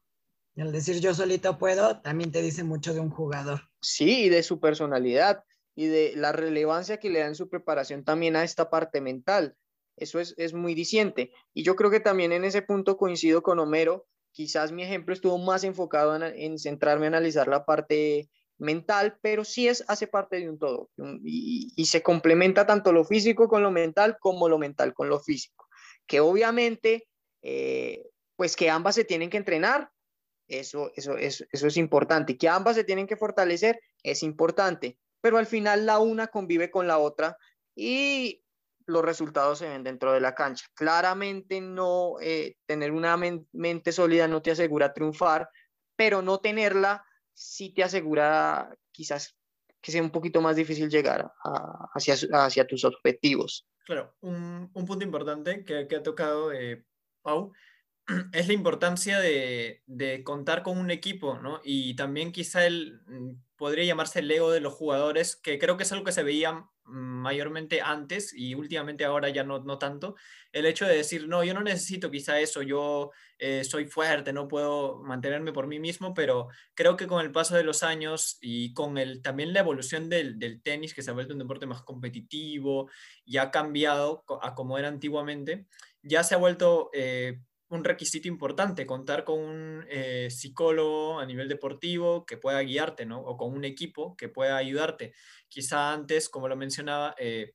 El decir yo solito puedo también te dice mucho de un jugador. Sí, y de su personalidad y de la relevancia que le da en su preparación también a esta parte mental. Eso es, es muy diciente. Y yo creo que también en ese punto coincido con Homero. Quizás mi ejemplo estuvo más enfocado en, en centrarme a analizar la parte mental, pero sí es, hace parte de un todo y, se complementa tanto lo físico con lo mental como lo mental con lo físico, que obviamente, eh, pues que ambas se tienen que entrenar, eso, eso, eso, eso es importante, que ambas se tienen que fortalecer, es importante, pero al final la una convive con la otra y los resultados se ven dentro de la cancha. Claramente no eh, tener una mente sólida no te asegura triunfar, pero no tenerla sí te asegura quizás que sea un poquito más difícil llegar hacia, hacia tus objetivos. Claro, un, un punto importante que, que ha tocado eh, Pau (clears throat) es la importancia de, de, contar con un equipo, ¿no? Y también quizá el, mm, podría llamarse el ego de los jugadores, que creo que es algo que se veía mayormente antes y últimamente ahora ya no, no tanto, el hecho de decir, no, yo no necesito quizá eso, yo eh, soy fuerte, no puedo mantenerme por mí mismo, pero creo que con el paso de los años y con el, también la evolución del, del tenis, que se ha vuelto un deporte más competitivo y ha cambiado a como era antiguamente, ya se ha vuelto... Eh, un requisito importante, contar con un eh, psicólogo a nivel deportivo que pueda guiarte. O con un equipo que pueda ayudarte. Quizá antes, como lo mencionaba, eh,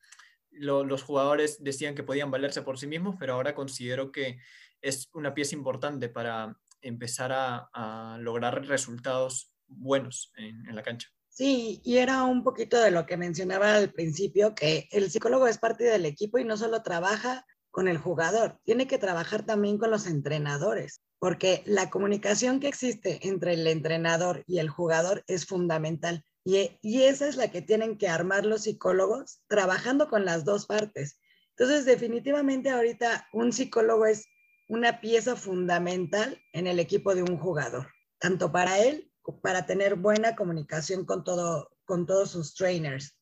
los jugadores decían que podían valerse por sí mismos, pero ahora considero que es una pieza importante para empezar a, lograr resultados buenos en, en la cancha. Sí, y era un poquito de lo que mencionaba al principio, que el psicólogo es parte del equipo y no solo trabaja con el jugador, tiene que trabajar también con los entrenadores, porque la comunicación que existe entre el entrenador y el jugador es fundamental. Y, y, esa es la que tienen que armar los psicólogos trabajando con las dos partes. Entonces, definitivamente ahorita un psicólogo es una pieza fundamental en el equipo de un jugador, tanto para él, para tener buena comunicación con, todo, con todos sus trainers,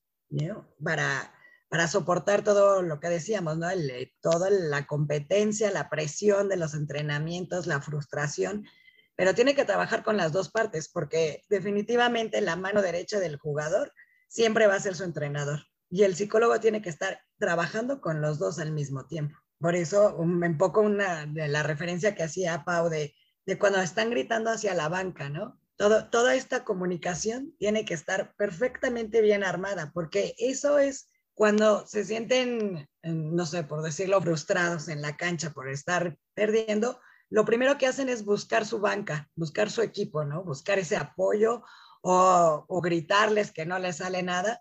para, para soportar todo lo que decíamos, ¿no? El, toda la competencia, la presión de los entrenamientos, la frustración, pero tiene que trabajar con las dos partes porque definitivamente la mano derecha del jugador siempre va a ser su entrenador y el psicólogo tiene que estar trabajando con los dos al mismo tiempo. Por eso, un, poco una la referencia que hacía Pau de, de cuando están gritando hacia la banca, ¿no? Todo, toda esta comunicación tiene que estar perfectamente bien armada, porque eso es cuando se sienten, no sé, por decirlo, frustrados en la cancha por estar perdiendo, lo primero que hacen es buscar su banca, buscar su equipo, ¿no? Buscar ese apoyo o, o gritarles que no les sale nada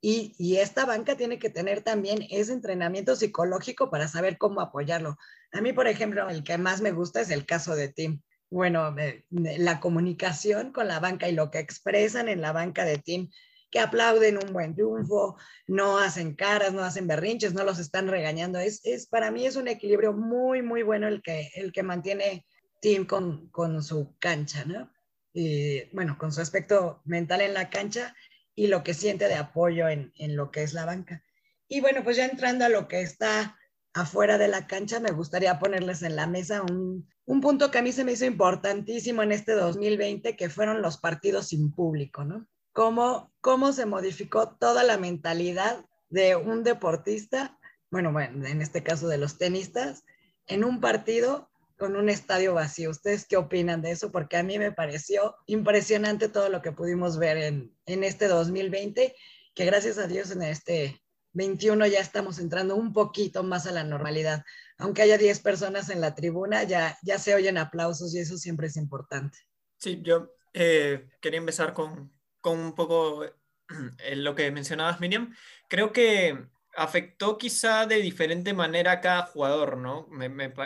y, esta banca tiene que tener también ese entrenamiento psicológico para saber cómo apoyarlo. A mí, por ejemplo, el que más me gusta es el caso de Tim. Bueno, la comunicación con la banca y lo que expresan en la banca de Tim, que aplauden un buen triunfo, no hacen caras, no hacen berrinches, no los están regañando. Es, es para mí es un equilibrio muy, muy bueno el que, el que mantiene Tim con, con su cancha, ¿no? Y bueno, con su aspecto mental en la cancha y lo que siente de apoyo en, en, lo que es la banca. Y bueno, pues ya entrando a lo que está afuera de la cancha, me gustaría ponerles en la mesa un, un punto que a mí se me hizo importantísimo en este 2020, que fueron los partidos sin público, ¿no? Cómo, cómo se modificó toda la mentalidad de un deportista, bueno, bueno, en este caso de los tenistas, en un partido con un estadio vacío. ¿Ustedes qué opinan de eso? Porque a mí me pareció impresionante todo lo que pudimos ver en, en este 2020, que gracias a Dios en este 21 ya estamos entrando un poquito más a la normalidad. Aunque haya 10 personas en la tribuna, ya, ya se oyen aplausos y eso siempre es importante. Sí, yo eh, quería empezar con, con un poco (clears throat) en lo que mencionabas, Miriam. Creo que afectó quizá de diferente manera a cada jugador, ¿no?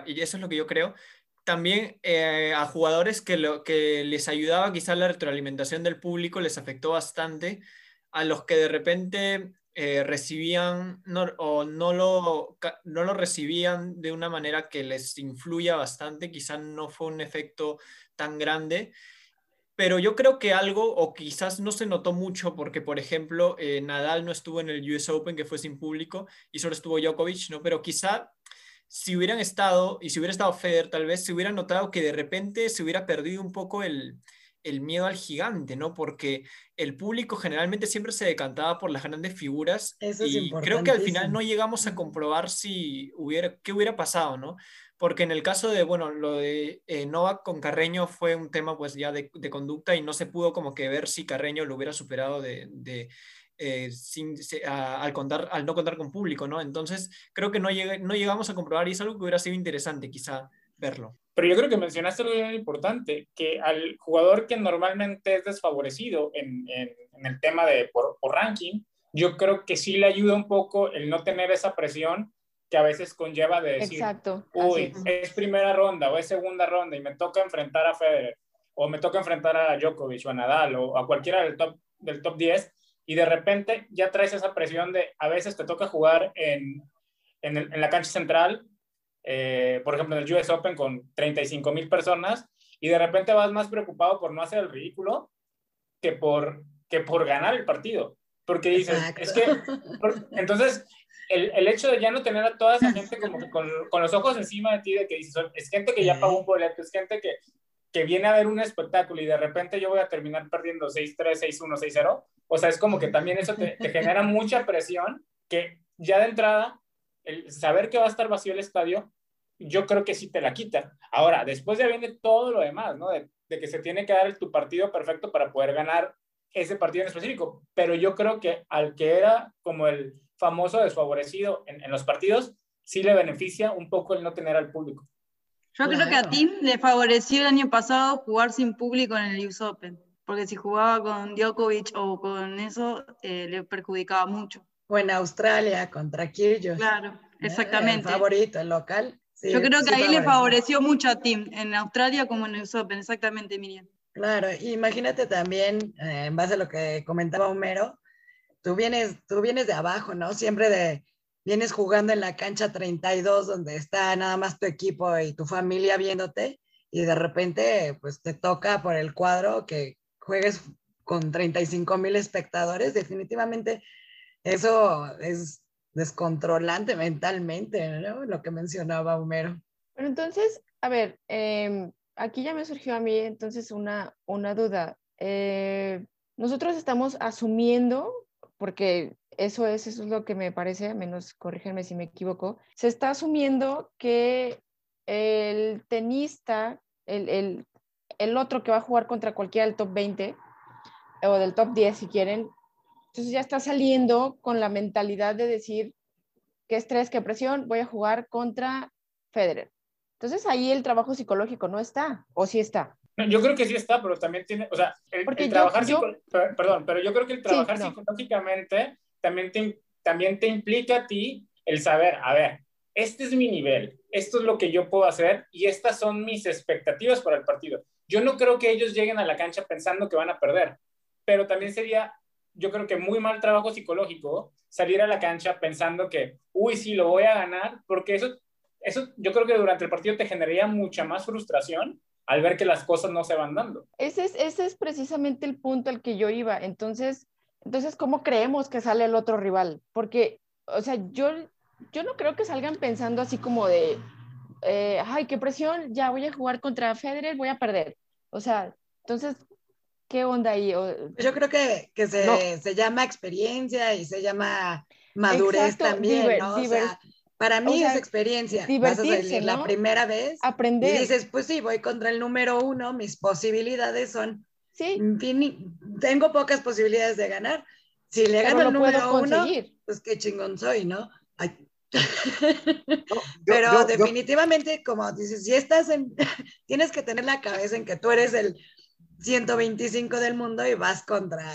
y eso es lo que yo creo. También eh, a jugadores que, lo, que les ayudaba quizá la retroalimentación del público les afectó bastante. A los que de repente eh, recibían o no lo, no lo recibían de una manera que les influya bastante, quizá no fue un efecto tan grande pero yo creo que algo, o quizás no se notó mucho, porque por ejemplo, eh, Nadal no estuvo en el US Open, que fue sin público, y solo estuvo Djokovic, ¿no? Pero quizá si hubieran estado, y si hubiera estado Federer, tal vez se hubiera notado que de repente se hubiera perdido un poco el, el miedo al gigante, ¿no? Porque el público generalmente siempre se decantaba por las grandes figuras y creo que al final no llegamos a comprobar si hubiera, qué hubiera pasado, ¿no? Porque en el caso de, bueno, lo de eh, Novak con Carreño fue un tema pues ya de, conducta y no se pudo como que ver si Carreño lo hubiera superado de, eh, sin, al, contar, al no contar con público, ¿no? Entonces creo que no, no llegamos a comprobar y es algo que hubiera sido interesante quizá verlo. Pero yo creo que mencionaste algo muy importante, que al jugador que normalmente es desfavorecido en, en, el tema de por, por ranking, yo creo que sí le ayuda un poco el no tener esa presión que a veces conlleva de decir, Exacto, uy, es primera ronda o es segunda ronda y me toca enfrentar a Federer o me toca enfrentar a Djokovic o a Nadal o a cualquiera del top, del top 10 y de repente ya traes esa presión de a veces te toca jugar en, en, en la cancha central, eh, por ejemplo en el US Open con 35 mil personas y de repente vas más preocupado por no hacer el ridículo que por, que por ganar el partido. Porque dices, es que, (laughs) entonces el, el, hecho de ya no tener a toda esa gente como que con, con, los ojos encima de ti, de que dices, es gente que ya pagó un boleto, es gente que, que viene a ver un espectáculo y de repente yo voy a terminar perdiendo 6-3, 6-1, 6-0. O sea, es como que también eso te, te, genera (laughs) mucha presión que ya de entrada, el saber que va a estar vacío el estadio, yo creo que sí te la quita. Ahora, después ya viene todo lo demás, ¿no? De, de que se tiene que dar tu partido perfecto para poder ganar ese partido en específico. Pero yo creo que al que era como el famoso desfavorecido en, en, los partidos, sí le beneficia un poco el no tener al público. Yo creo que a Tim le favoreció el año pasado jugar sin público en el US Open, porque si jugaba con Djokovic o con eso, eh, le perjudicaba mucho. O en Australia contra Kyrgios. Claro, exactamente. El favorito, el local. Yo creo que ahí le favoreció mucho a Tim, en Australia como en el Open, exactamente, Miriam. Claro, imagínate también, eh, en base a lo que comentaba Homero, tú vienes, tú vienes de abajo, ¿no? Siempre de, vienes jugando en la cancha 32, donde está nada más tu equipo y tu familia viéndote, y de repente, pues te toca por el cuadro que juegues con 35 mil espectadores, definitivamente eso es descontrolante mentalmente, ¿no? Lo que mencionaba Homero. Pero entonces, a ver, em, aquí ya me surgió a mí entonces una, una duda. Eh, nosotros estamos asumiendo, porque eso es, eso es lo que me parece, menos corrígenme si me equivoco, se está asumiendo que el tenista, el, el, el otro que va a jugar contra cualquiera del top 20 o del top 10 si quieren, entonces ya está saliendo con la mentalidad de decir qué estrés, qué presión, voy a jugar contra Federer. Entonces ahí el trabajo psicológico no está, o sí está. Yo creo que sí está, pero también tiene, o sea, el, trabajar, perdón, pero yo creo que el trabajar psicológicamente también te, también te implica a ti el saber, a ver, este es mi nivel, esto es lo que yo puedo hacer y estas son mis expectativas para el partido. Yo no creo que ellos lleguen a la cancha pensando que van a perder, pero también sería, yo creo que muy mal trabajo psicológico salir a la cancha pensando que, uy, sí, lo voy a ganar, porque eso eso yo creo que durante el partido te generaría mucha más frustración al ver que las cosas no se van dando. Ese es, ese es precisamente el punto al que yo iba. Entonces, entonces, ¿cómo creemos que sale el otro rival? Porque, o sea, yo, yo no creo que salgan pensando así como de, eh, ay, qué presión, ya voy a jugar contra Federer, voy a perder. O sea, entonces, ¿qué onda ahí? Yo creo que, que se, se, llama experiencia y se llama madurez también, ¿no? O sea, para mí es experiencia. Vas a salir la primera vez. Aprender. Y dices, pues sí, voy contra el número uno, mis posibilidades son. Sí. tengo pocas posibilidades de ganar. Si le gano el número uno, pues qué chingón soy, ¿no? (laughs) Pero definitivamente, como dices, si estás en. (laughs) tienes que tener la cabeza en que tú eres el 125 del mundo y vas contra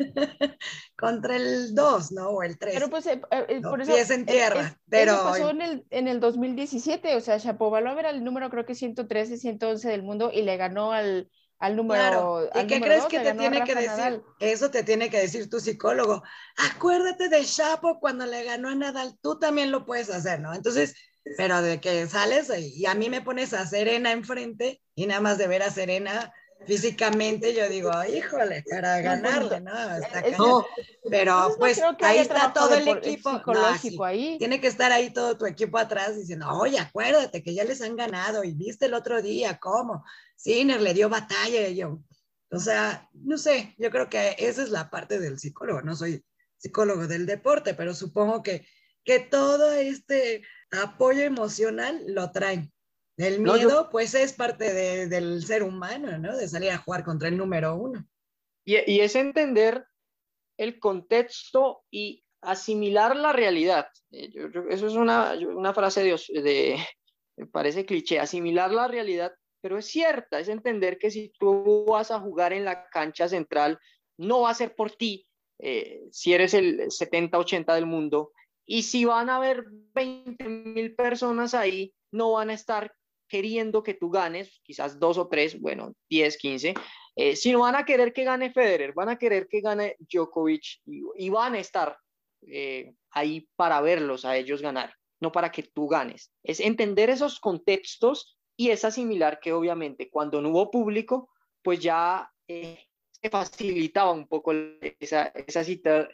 (laughs) contra el 2, ¿no? O el 3. Pero pues, eh, eh, por eso. Pies en tierra. pero... Eso pasó en el, en el 2017, o sea, Shapovalov era el número, creo que 113, 111 del mundo y le ganó al, al número. Claro. ¿Y qué crees que te tiene que decir? Eso te tiene que decir tu psicólogo. Acuérdate de Chapo cuando le ganó a Nadal, tú también lo puedes hacer, ¿no? Entonces, pero de que sales y a mí me pones a Serena enfrente y nada más de ver a Serena físicamente yo digo, híjole, para ganarle, ¿no? Pero pues ahí está todo el equipo. Psicológico ahí. Tiene que estar ahí todo tu equipo atrás diciendo, oye, acuérdate que ya les han ganado y viste el otro día cómo. Sinner le dio batalla y yo. O sea, no sé, yo creo que esa es la parte del psicólogo. No soy psicólogo del deporte, pero supongo que, que todo este apoyo emocional lo traen. El miedo, pues, es parte del ser humano, ¿no? De salir a jugar contra el número uno. Y, y es entender el contexto y asimilar la realidad. Eh, eso es una, una frase de, de, me parece cliché, asimilar la realidad, pero es cierta, es entender que si tú vas a jugar en la cancha central, no va a ser por ti, eh, si eres el 70-80 del mundo, y si van a haber 20 mil personas ahí, no van a estar queriendo que tú ganes, quizás dos o tres, bueno, 10, 15, eh, sino van a querer que gane Federer, van a querer que gane Djokovic y, van a estar eh, ahí para verlos a ellos ganar, no para que tú ganes. Es entender esos contextos y es asimilar que obviamente cuando no hubo público, pues ya eh, se facilitaba un poco esa, esa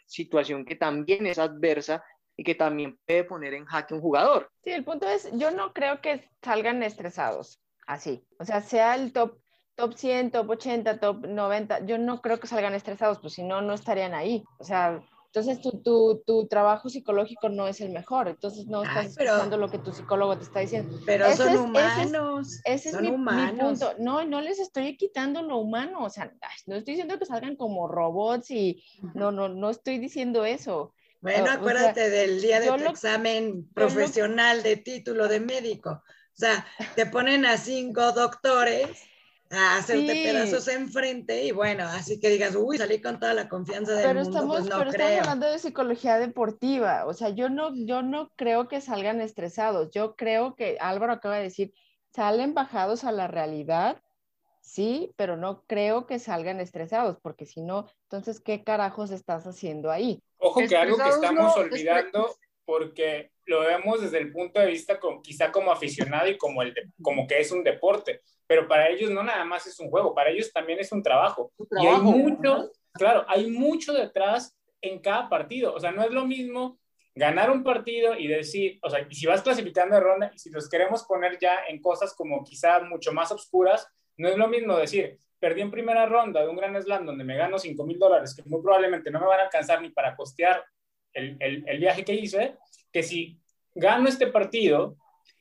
situación que también es adversa y que también puede poner en jaque un jugador. Sí, el punto es, yo no creo que salgan estresados así. O sea, sea el top, top 100, top 80, top 90, yo no creo que salgan estresados, pues si no, no estarían ahí. O sea, entonces tu, tu, tu, trabajo psicológico no es el mejor, entonces no estás escuchando lo que tu psicólogo te está diciendo. Pero son humanos. Ese es, mi, punto. No, no les estoy quitando lo humano, o sea, no estoy diciendo que salgan como robots y no, no, no estoy diciendo eso. Bueno, acuérdate del día de tu examen profesional de título de médico. O sea, te ponen a cinco doctores a hacerte Sí. pedazos enfrente y bueno, así que digas, uy, salí con toda la confianza del Pero mundo, estamos, pues no pero estamos creo. hablando de psicología deportiva. O sea, yo no, yo no creo que salgan estresados. Yo creo que Álvaro acaba de decir, salen bajados a la realidad, sí, pero no creo que salgan estresados, porque si no, entonces, ¿qué carajos estás haciendo ahí? Ojo que algo que estamos no, olvidando, porque lo vemos desde el punto de vista con, quizá como aficionado y como, el de- como que es un deporte, pero para ellos no nada más es un juego, para ellos también es un trabajo. Y hay mucho, claro, hay mucho detrás en cada partido. O sea, no es lo mismo ganar un partido y decir, o sea, y si vas clasificando de ronda y si los queremos poner ya en cosas como quizá mucho más oscuras, no es lo mismo decir, perdí en primera ronda de un gran slam donde me gano 5 mil dólares, que muy probablemente no me van a alcanzar ni para costear el, el, el viaje que hice, que si gano este partido,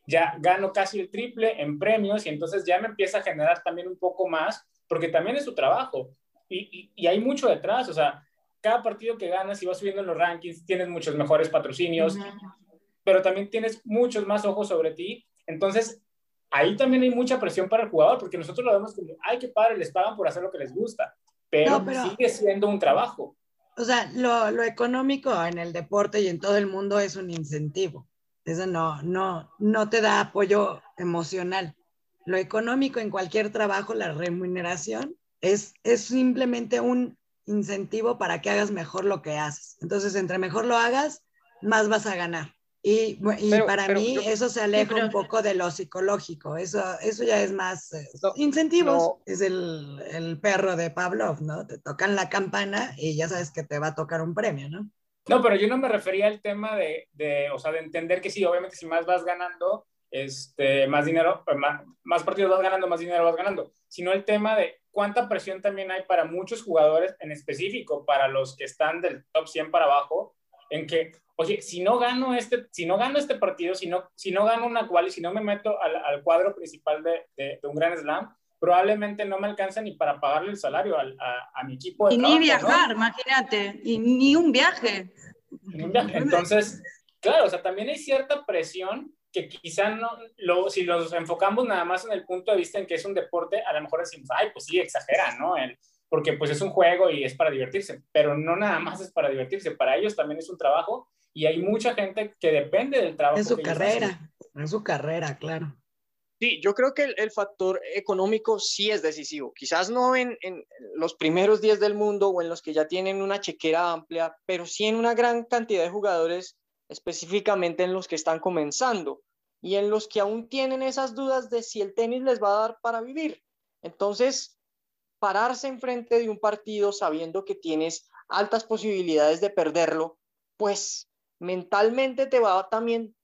ya gano casi el triple en premios y entonces ya me empieza a generar también un poco más, porque también es su trabajo. Y, y, y hay mucho detrás, o sea, cada partido que ganas y vas subiendo en los rankings, tienes muchos mejores patrocinios, pero también tienes muchos más ojos sobre ti. Entonces, ahí también hay mucha presión para el jugador, porque nosotros lo vemos como, ay, qué padre, les pagan por hacer lo que les gusta, pero, No, pero- sigue siendo un trabajo. O sea, lo, lo económico en el deporte y en todo el mundo es un incentivo. Eso no, no, no te da apoyo emocional. Lo económico en cualquier trabajo, la remuneración, es, es simplemente un incentivo para que hagas mejor lo que haces. Entonces, entre mejor lo hagas, más vas a ganar. Y, y Pero- para pero mí yo- eso se aleja pero- un poco de lo psicológico. Eso, eso ya es más eh, No, incentivos. no. Es el, el perro de Pavlov, ¿no? Te tocan la campana y ya sabes que te va a tocar un premio, ¿no? No, pero yo no me refería al tema de, de, o sea, de entender que sí, obviamente si más vas ganando, este, más dinero, más, más partidos vas ganando, más dinero vas ganando, sino el tema de cuánta presión también hay para muchos jugadores, en específico para los que están del top 100 para abajo, en que, oye, si no gano este, si no gano este partido, si no, si no gano una cual y si no me meto al, al cuadro principal de, de, de un gran slam, probablemente no me alcanza ni para pagarle el salario al, a, a mi equipo de Y ni trabajo, ¿no? viajar, imagínate, y ni un viaje. en un viaje. Entonces, claro, o sea, también hay cierta presión que quizá no, lo, si los enfocamos nada más en el punto de vista en que es un deporte, a lo mejor decimos, ay, pues sí, exageran, ¿no? El, porque pues es un juego y es para divertirse, pero no nada más es para divertirse, para ellos también es un trabajo y hay mucha gente que depende del trabajo. Es su que carrera, es su carrera, claro. Sí, yo creo que el, el factor económico sí es decisivo. Quizás no en, en los primeros 10 del mundo o en los que ya tienen una chequera amplia, pero sí en una gran cantidad de jugadores, específicamente en los que están comenzando y en los que aún tienen esas dudas de si el tenis les va a dar para vivir. Entonces, pararse enfrente de un partido sabiendo que tienes altas posibilidades de perderlo, pues mentalmente te va a también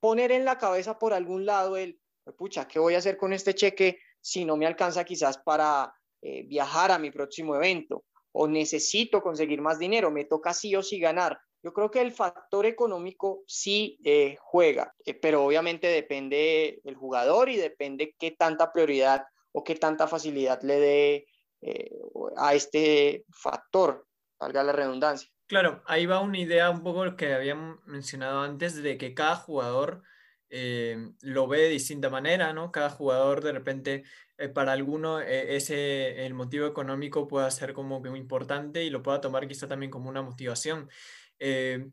poner en la cabeza por algún lado el, pucha, ¿qué voy a hacer con este cheque si no me alcanza quizás para eh, viajar a mi próximo evento? O necesito conseguir más dinero, me toca sí o sí ganar. Yo creo que el factor económico sí eh, juega, eh, pero obviamente depende del jugador y depende qué tanta prioridad o qué tanta facilidad le dé a este factor, valga la redundancia. Claro, ahí va una idea un poco que habían mencionado antes de que cada jugador eh, lo ve de distinta manera, ¿no? Cada jugador de repente, eh, para alguno, eh, ese, el motivo económico pueda ser como que muy importante y lo pueda tomar quizá también como una motivación. Eh,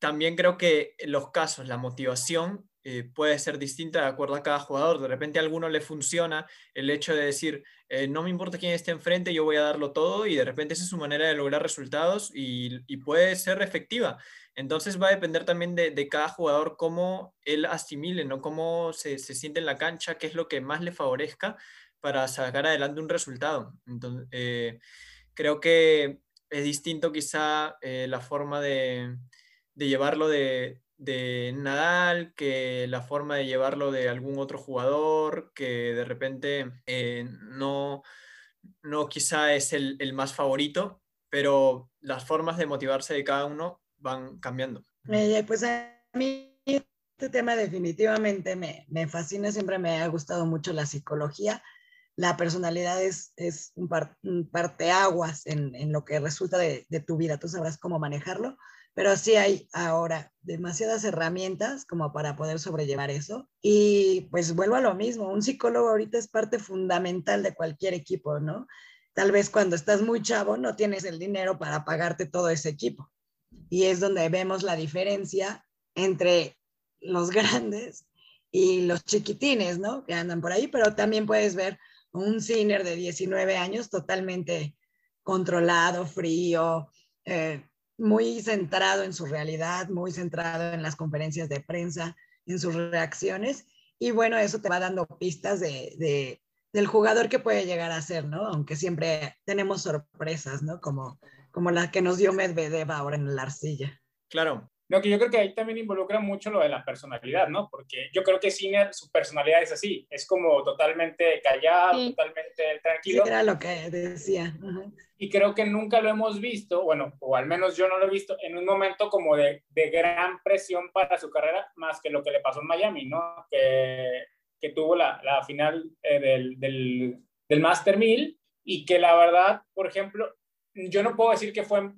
también creo que los casos, la motivación eh, puede ser distinta de acuerdo a cada jugador. De repente a alguno le funciona el hecho de decir, eh, no me importa quién esté enfrente, yo voy a darlo todo y de repente esa es su manera de lograr resultados y, puede ser efectiva. Entonces va a depender también de, cada jugador cómo él asimile, ¿no? cómo se, siente en la cancha, qué es lo que más le favorezca para sacar adelante un resultado. Entonces, eh, creo que es distinto quizá la forma de llevarlo de, de, Nadal que la forma de llevarlo de algún otro jugador que de repente eh, no, no quizá es el, el, más favorito, pero las formas de motivarse de cada uno van cambiando. Eh, pues a mí este tema definitivamente me, me fascina, siempre me ha gustado mucho la psicología la personalidad es, es un, parteaguas en, en, lo que resulta de, tu vida, tú sabrás cómo manejarlo, pero sí hay ahora demasiadas herramientas como para poder sobrellevar eso. Y pues vuelvo a lo mismo, un psicólogo ahorita es parte fundamental de cualquier equipo, ¿no? Tal vez cuando estás muy chavo no tienes el dinero para pagarte todo ese equipo. Y es donde vemos la diferencia entre los (laughs) grandes y los chiquitines, ¿no? Que andan por ahí, pero también puedes ver un ciner de 19 años totalmente controlado, frío, eh, muy centrado en su realidad, muy centrado en las conferencias de prensa, en sus reacciones. Y bueno, eso te va dando pistas de, del jugador que puede llegar a ser, ¿no? Aunque siempre tenemos sorpresas, ¿no? Como, como la que nos dio Medvedev ahora en la arcilla. Claro, no, que yo creo que ahí también involucra mucho lo de la personalidad, ¿no? Porque yo creo que Sinner, su personalidad es así, es como totalmente callado, totalmente tranquilo. Sí, era lo que decía. Y creo que nunca lo hemos visto, bueno, o al menos yo no lo he visto, en un momento como de, de gran presión para su carrera, más que lo que le pasó en Miami, ¿no? Que, que tuvo la, la final eh, del, del, del Master 1000 y que la verdad, por ejemplo, yo no puedo decir que fue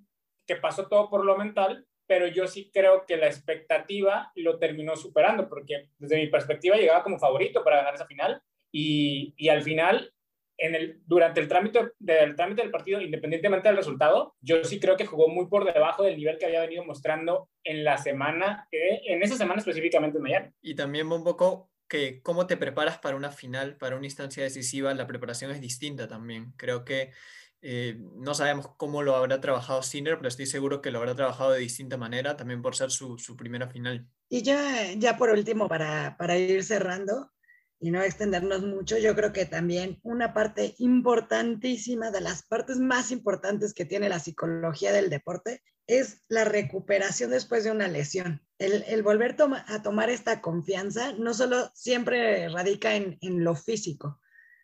que pasó todo por lo mental, pero yo sí creo que la expectativa lo terminó superando, porque desde mi perspectiva llegaba como favorito para ganar esa final y, y al final, en el, durante el trámite, del trámite del partido, independientemente del resultado, yo sí creo que jugó muy por debajo del nivel que había venido mostrando en la semana, eh, en esa semana específicamente en Miami. Y también un poco que cómo te preparas para una final, para una instancia decisiva, la preparación es distinta también. Creo que eh, no sabemos cómo lo habrá trabajado Sinner, pero estoy seguro que lo habrá trabajado de distinta manera, también por ser su, su primera final. Y ya, ya por último, para, ir cerrando y no extendernos mucho, yo creo que también una parte importantísima, de las partes más importantes que tiene la psicología del deporte, es la recuperación después de una lesión. El, volver a tomar esta confianza no solo siempre radica en lo físico,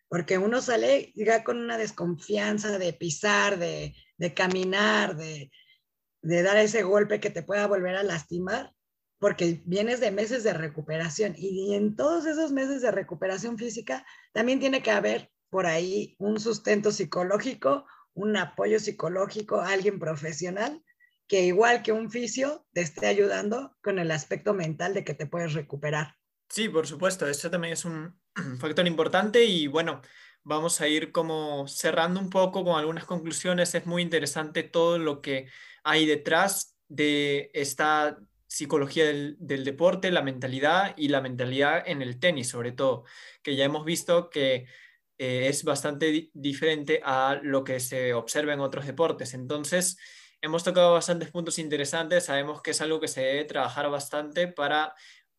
porque uno sale ya con una desconfianza de pisar, de, caminar, de, dar ese golpe que te pueda volver a lastimar, porque vienes de meses de recuperación y en todos esos meses de recuperación física también tiene que haber por ahí un sustento psicológico, un apoyo psicológico, alguien profesional que igual que un fisio te esté ayudando con el aspecto mental de que te puedes recuperar. Sí, por supuesto, eso también es un factor importante y bueno, vamos a ir como cerrando un poco con algunas conclusiones. Es muy interesante todo lo que hay detrás de esta psicología del, deporte, la mentalidad y la mentalidad en el tenis, sobre todo, que ya hemos visto que eh, es bastante diferente a lo que se observa en otros deportes. Entonces, hemos tocado bastantes puntos interesantes, sabemos que es algo que se debe trabajar bastante para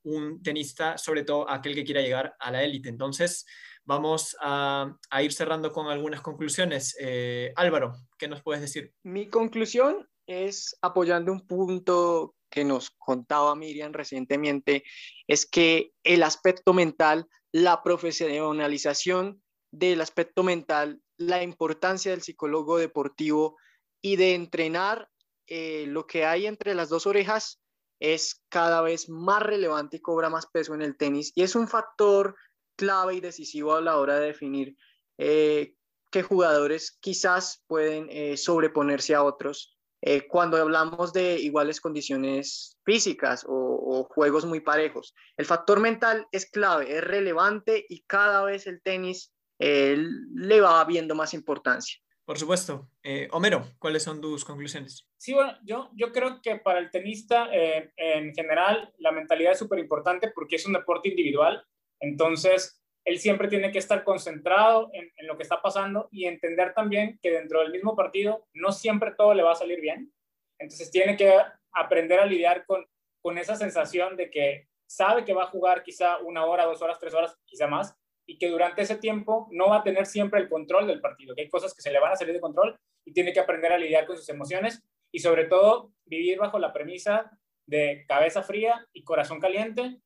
un tenista, sobre todo aquel que quiera llegar a la élite. Entonces, vamos a, ir cerrando con algunas conclusiones. Eh, Álvaro, ¿qué nos puedes decir? Mi conclusión es apoyando un punto que nos contaba Miriam recientemente, es que el aspecto mental, la profesionalización del aspecto mental, la importancia del psicólogo deportivo y de entrenar eh, lo que hay entre las dos orejas es cada vez más relevante y cobra más peso en el tenis y es un factor clave y decisivo a la hora de definir eh, qué jugadores quizás pueden eh, sobreponerse a otros eh, cuando hablamos de iguales condiciones físicas o, juegos muy parejos. El factor mental es clave, es relevante y cada vez el tenis le va viendo más importancia. Por supuesto. Eh, Homero, ¿cuáles son tus conclusiones? Sí, bueno, yo, yo creo que para el tenista eh, en general la mentalidad es súper importante porque es un deporte individual. Entonces, él siempre tiene que estar concentrado en, en, lo que está pasando y entender también que dentro del mismo partido no siempre todo le va a salir bien. Entonces, tiene que aprender a lidiar con, con esa sensación de que sabe que va a jugar quizá una hora, dos horas, tres horas, quizá más, y que durante ese tiempo no va a tener siempre el control del partido, que hay cosas que se le van a salir de control y tiene que aprender a lidiar con sus emociones y sobre todo vivir bajo la premisa de cabeza fría y corazón caliente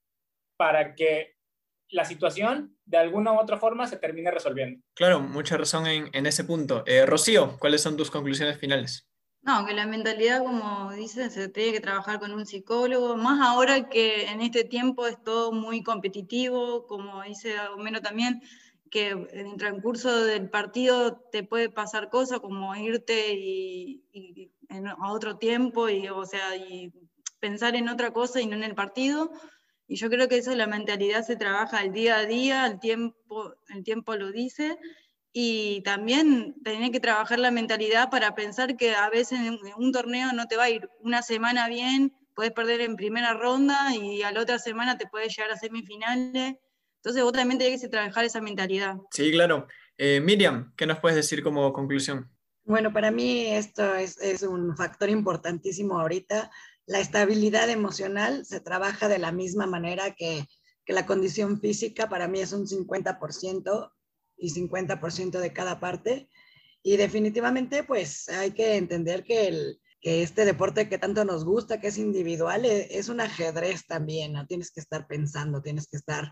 para que la situación de alguna u otra forma se termine resolviendo. Claro, mucha razón en, ese punto. Eh, Rocío, ¿cuáles son tus conclusiones finales? No, que la mentalidad, como dice, se tiene que trabajar con un psicólogo, más ahora que en este tiempo es todo muy competitivo, como dice Homero también, que en el transcurso del partido te puede pasar cosas como irte y, a otro tiempo y, o sea, y pensar en otra cosa y no en el partido. Y yo creo que eso la mentalidad se trabaja el día a día, el tiempo, el tiempo lo dice. Y también tener que trabajar la mentalidad para pensar que a veces en un torneo no te va a ir una semana bien, puedes perder en primera ronda y a la otra semana te puedes llegar a semifinales. Entonces vos también tenés que trabajar esa mentalidad. Sí, claro. Eh, Miriam, ¿qué nos puedes decir como conclusión? Bueno, para mí esto es, es un factor importantísimo ahorita la estabilidad emocional se trabaja de la misma manera que, la condición física. Para mí es un 50% y 50% de cada parte. Y definitivamente, pues hay que entender que, el, que este deporte que tanto nos gusta, que es individual, e, es, un ajedrez también, ¿no? Tienes que estar pensando, tienes que estar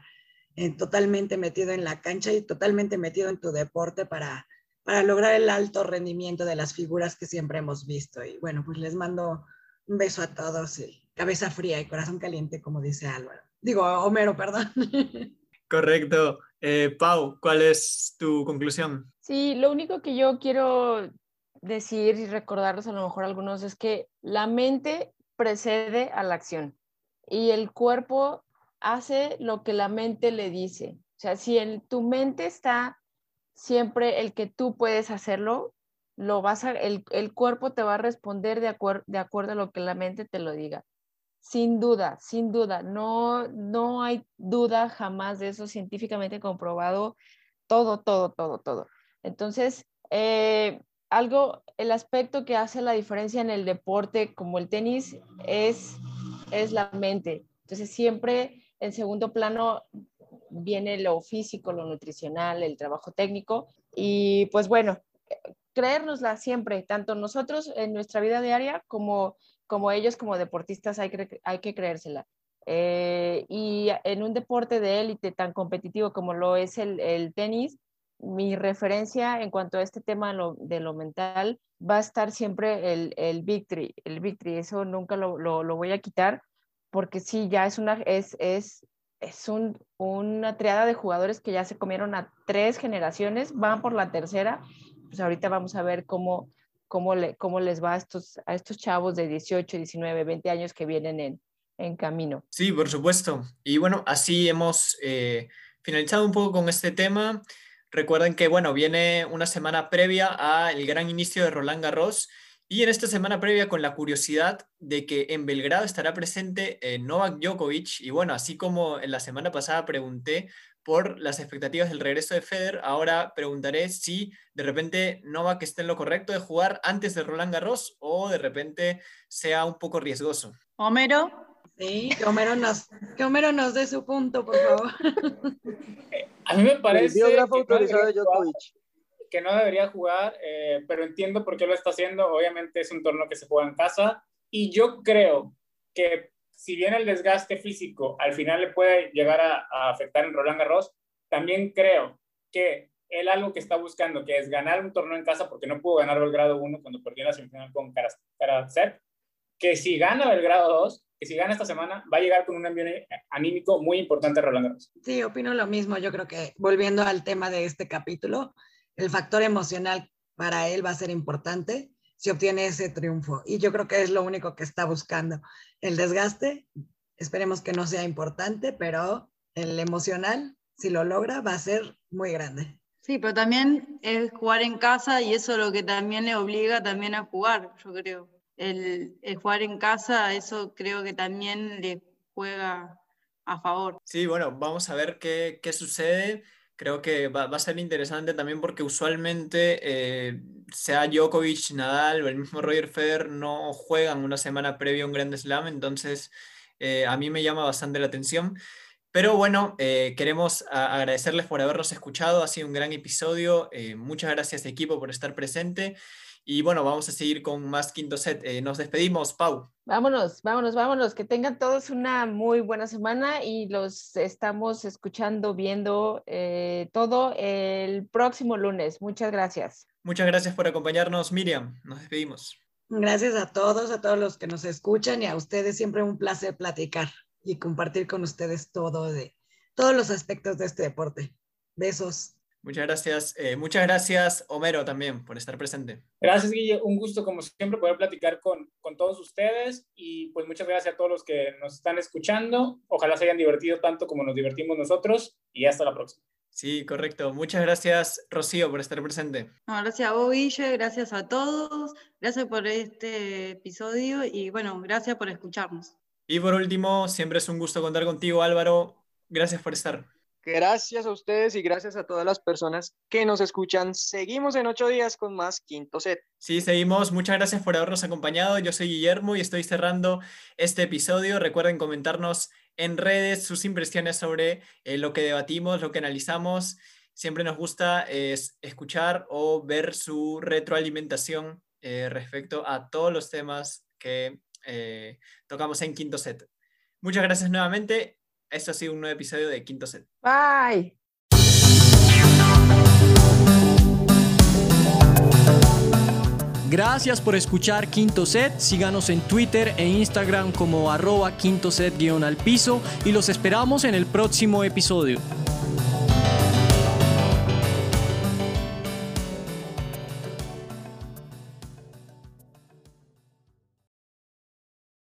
eh, totalmente metido en la cancha y totalmente metido en tu deporte para, para lograr el alto rendimiento de las figuras que siempre hemos visto. Y bueno, pues les mando un beso a todos cabeza fría y corazón caliente, como dice Álvaro. Digo, Homero, perdón. (laughs) Correcto. Eh, Pau, ¿cuál es tu conclusión? Sí, lo único que yo quiero decir y recordarles a lo mejor algunos es que la mente precede a la acción y el cuerpo hace lo que la mente le dice. O sea, si en tu mente está siempre el que tú puedes hacerlo, lo vas a, el, cuerpo te va a responder de, de acuerdo a lo que la mente te lo diga. Sin duda, sin duda, no, no hay duda jamás de eso científicamente comprobado, todo, todo, todo, todo. Entonces, eh, algo, el aspecto que hace la diferencia en el deporte como el tenis es, es la mente. Entonces, siempre en segundo plano viene lo físico, lo nutricional, el trabajo técnico. Y pues bueno, creérnosla siempre, tanto nosotros en nuestra vida diaria como, como ellos como deportistas hay que, hay que creérsela. Eh, y en un deporte de élite tan competitivo como lo es el, el, tenis, mi referencia en cuanto a este tema de lo mental va a estar siempre el, el victory, el victory, eso nunca lo, lo, lo, voy a quitar, porque sí, ya es una, es, es, es un, una triada de jugadores que ya se comieron a tres generaciones, van por la tercera pues ahorita vamos a ver cómo, cómo, le, cómo les va a estos, a estos chavos de 18, 19, 20 años que vienen en, en camino. Sí, por supuesto. Y bueno, así hemos eh, finalizado un poco con este tema. Recuerden que, bueno, viene una semana previa al gran inicio de Roland Garros y en esta semana previa con la curiosidad de que en Belgrado estará presente eh, Novak Djokovic y bueno, así como en la semana pasada pregunté por las expectativas del regreso de Federer. Ahora preguntaré si de repente Novak esté en lo correcto de jugar antes de Roland Garros o de repente sea un poco riesgoso. Homero. Sí, que Homero nos, que Homero nos dé su punto, por favor. A mí me parece que, autorizado no que no debería jugar, eh, pero entiendo por qué lo está haciendo. Obviamente es un torneo que se juega en casa y yo creo que si bien el desgaste físico al final le puede llegar a, afectar en Roland Garros, también creo que él algo que está buscando, que es ganar un torneo en casa, porque no pudo ganar Belgrado 1 cuando perdió la semifinal con Karatsev, que si gana Belgrado 2, que si gana esta semana, va a llegar con un ambiente anímico muy importante a Roland Garros. Sí, opino lo mismo. Yo creo que volviendo al tema de este capítulo, el factor emocional para él va a ser importante si obtiene ese triunfo. Y yo creo que es lo único que está buscando. El desgaste, esperemos que no sea importante, pero el emocional, si lo logra, va a ser muy grande. Sí, pero también es jugar en casa y eso es lo que también le obliga también a jugar, yo creo. El, jugar en casa, eso creo que también le juega a favor. Sí, bueno, vamos a ver qué, qué sucede creo que va, a ser interesante también porque usualmente eh, sea Djokovic, Nadal o el mismo Roger Federer no juegan una semana previa a un Grand Slam, entonces eh, a mí me llama bastante la atención. Pero bueno, eh, queremos agradecerles por habernos escuchado, ha sido un gran episodio, muchas gracias equipo por estar presente y bueno, vamos a seguir con más quinto set. Eh, nos despedimos, Pau. Vámonos, vámonos, vámonos. Que tengan todos una muy buena semana y los estamos escuchando, viendo eh, todo el próximo lunes. Muchas gracias. Muchas gracias por acompañarnos, Miriam. Nos despedimos. Gracias a todos, a todos los que nos escuchan y a ustedes. Siempre un placer platicar y compartir con ustedes todo de todos los aspectos de este deporte. Besos. Muchas gracias. Eh, muchas gracias, Homero, también por estar presente. Gracias, Guille. Un gusto, como siempre, poder platicar con, con todos ustedes. Y pues muchas gracias a todos los que nos están escuchando. Ojalá se hayan divertido tanto como nos divertimos nosotros. Y hasta la próxima. Sí, correcto. Muchas gracias, Rocío, por estar presente. gracias a vos, Guille. Gracias a todos. Gracias por este episodio. Y bueno, gracias por escucharnos. Y por último, siempre es un gusto contar contigo, Álvaro. Gracias por estar. Gracias a ustedes y gracias a todas las personas que nos escuchan. Seguimos en ocho días con más Quinto Set. Sí, seguimos. Muchas gracias por habernos acompañado. Yo soy Guillermo y estoy cerrando este episodio. Recuerden comentarnos en redes sus impresiones sobre eh, lo que debatimos, lo que analizamos. Siempre nos gusta escuchar o ver su retroalimentación eh, respecto a todos los temas que eh, tocamos en Quinto Set. Muchas gracias nuevamente esto ha sido un nuevo episodio de Quinto Set. Bye. Gracias por escuchar Quinto Set. Síganos en Twitter e Instagram como arroba quinto set guion al piso y los esperamos en el próximo episodio.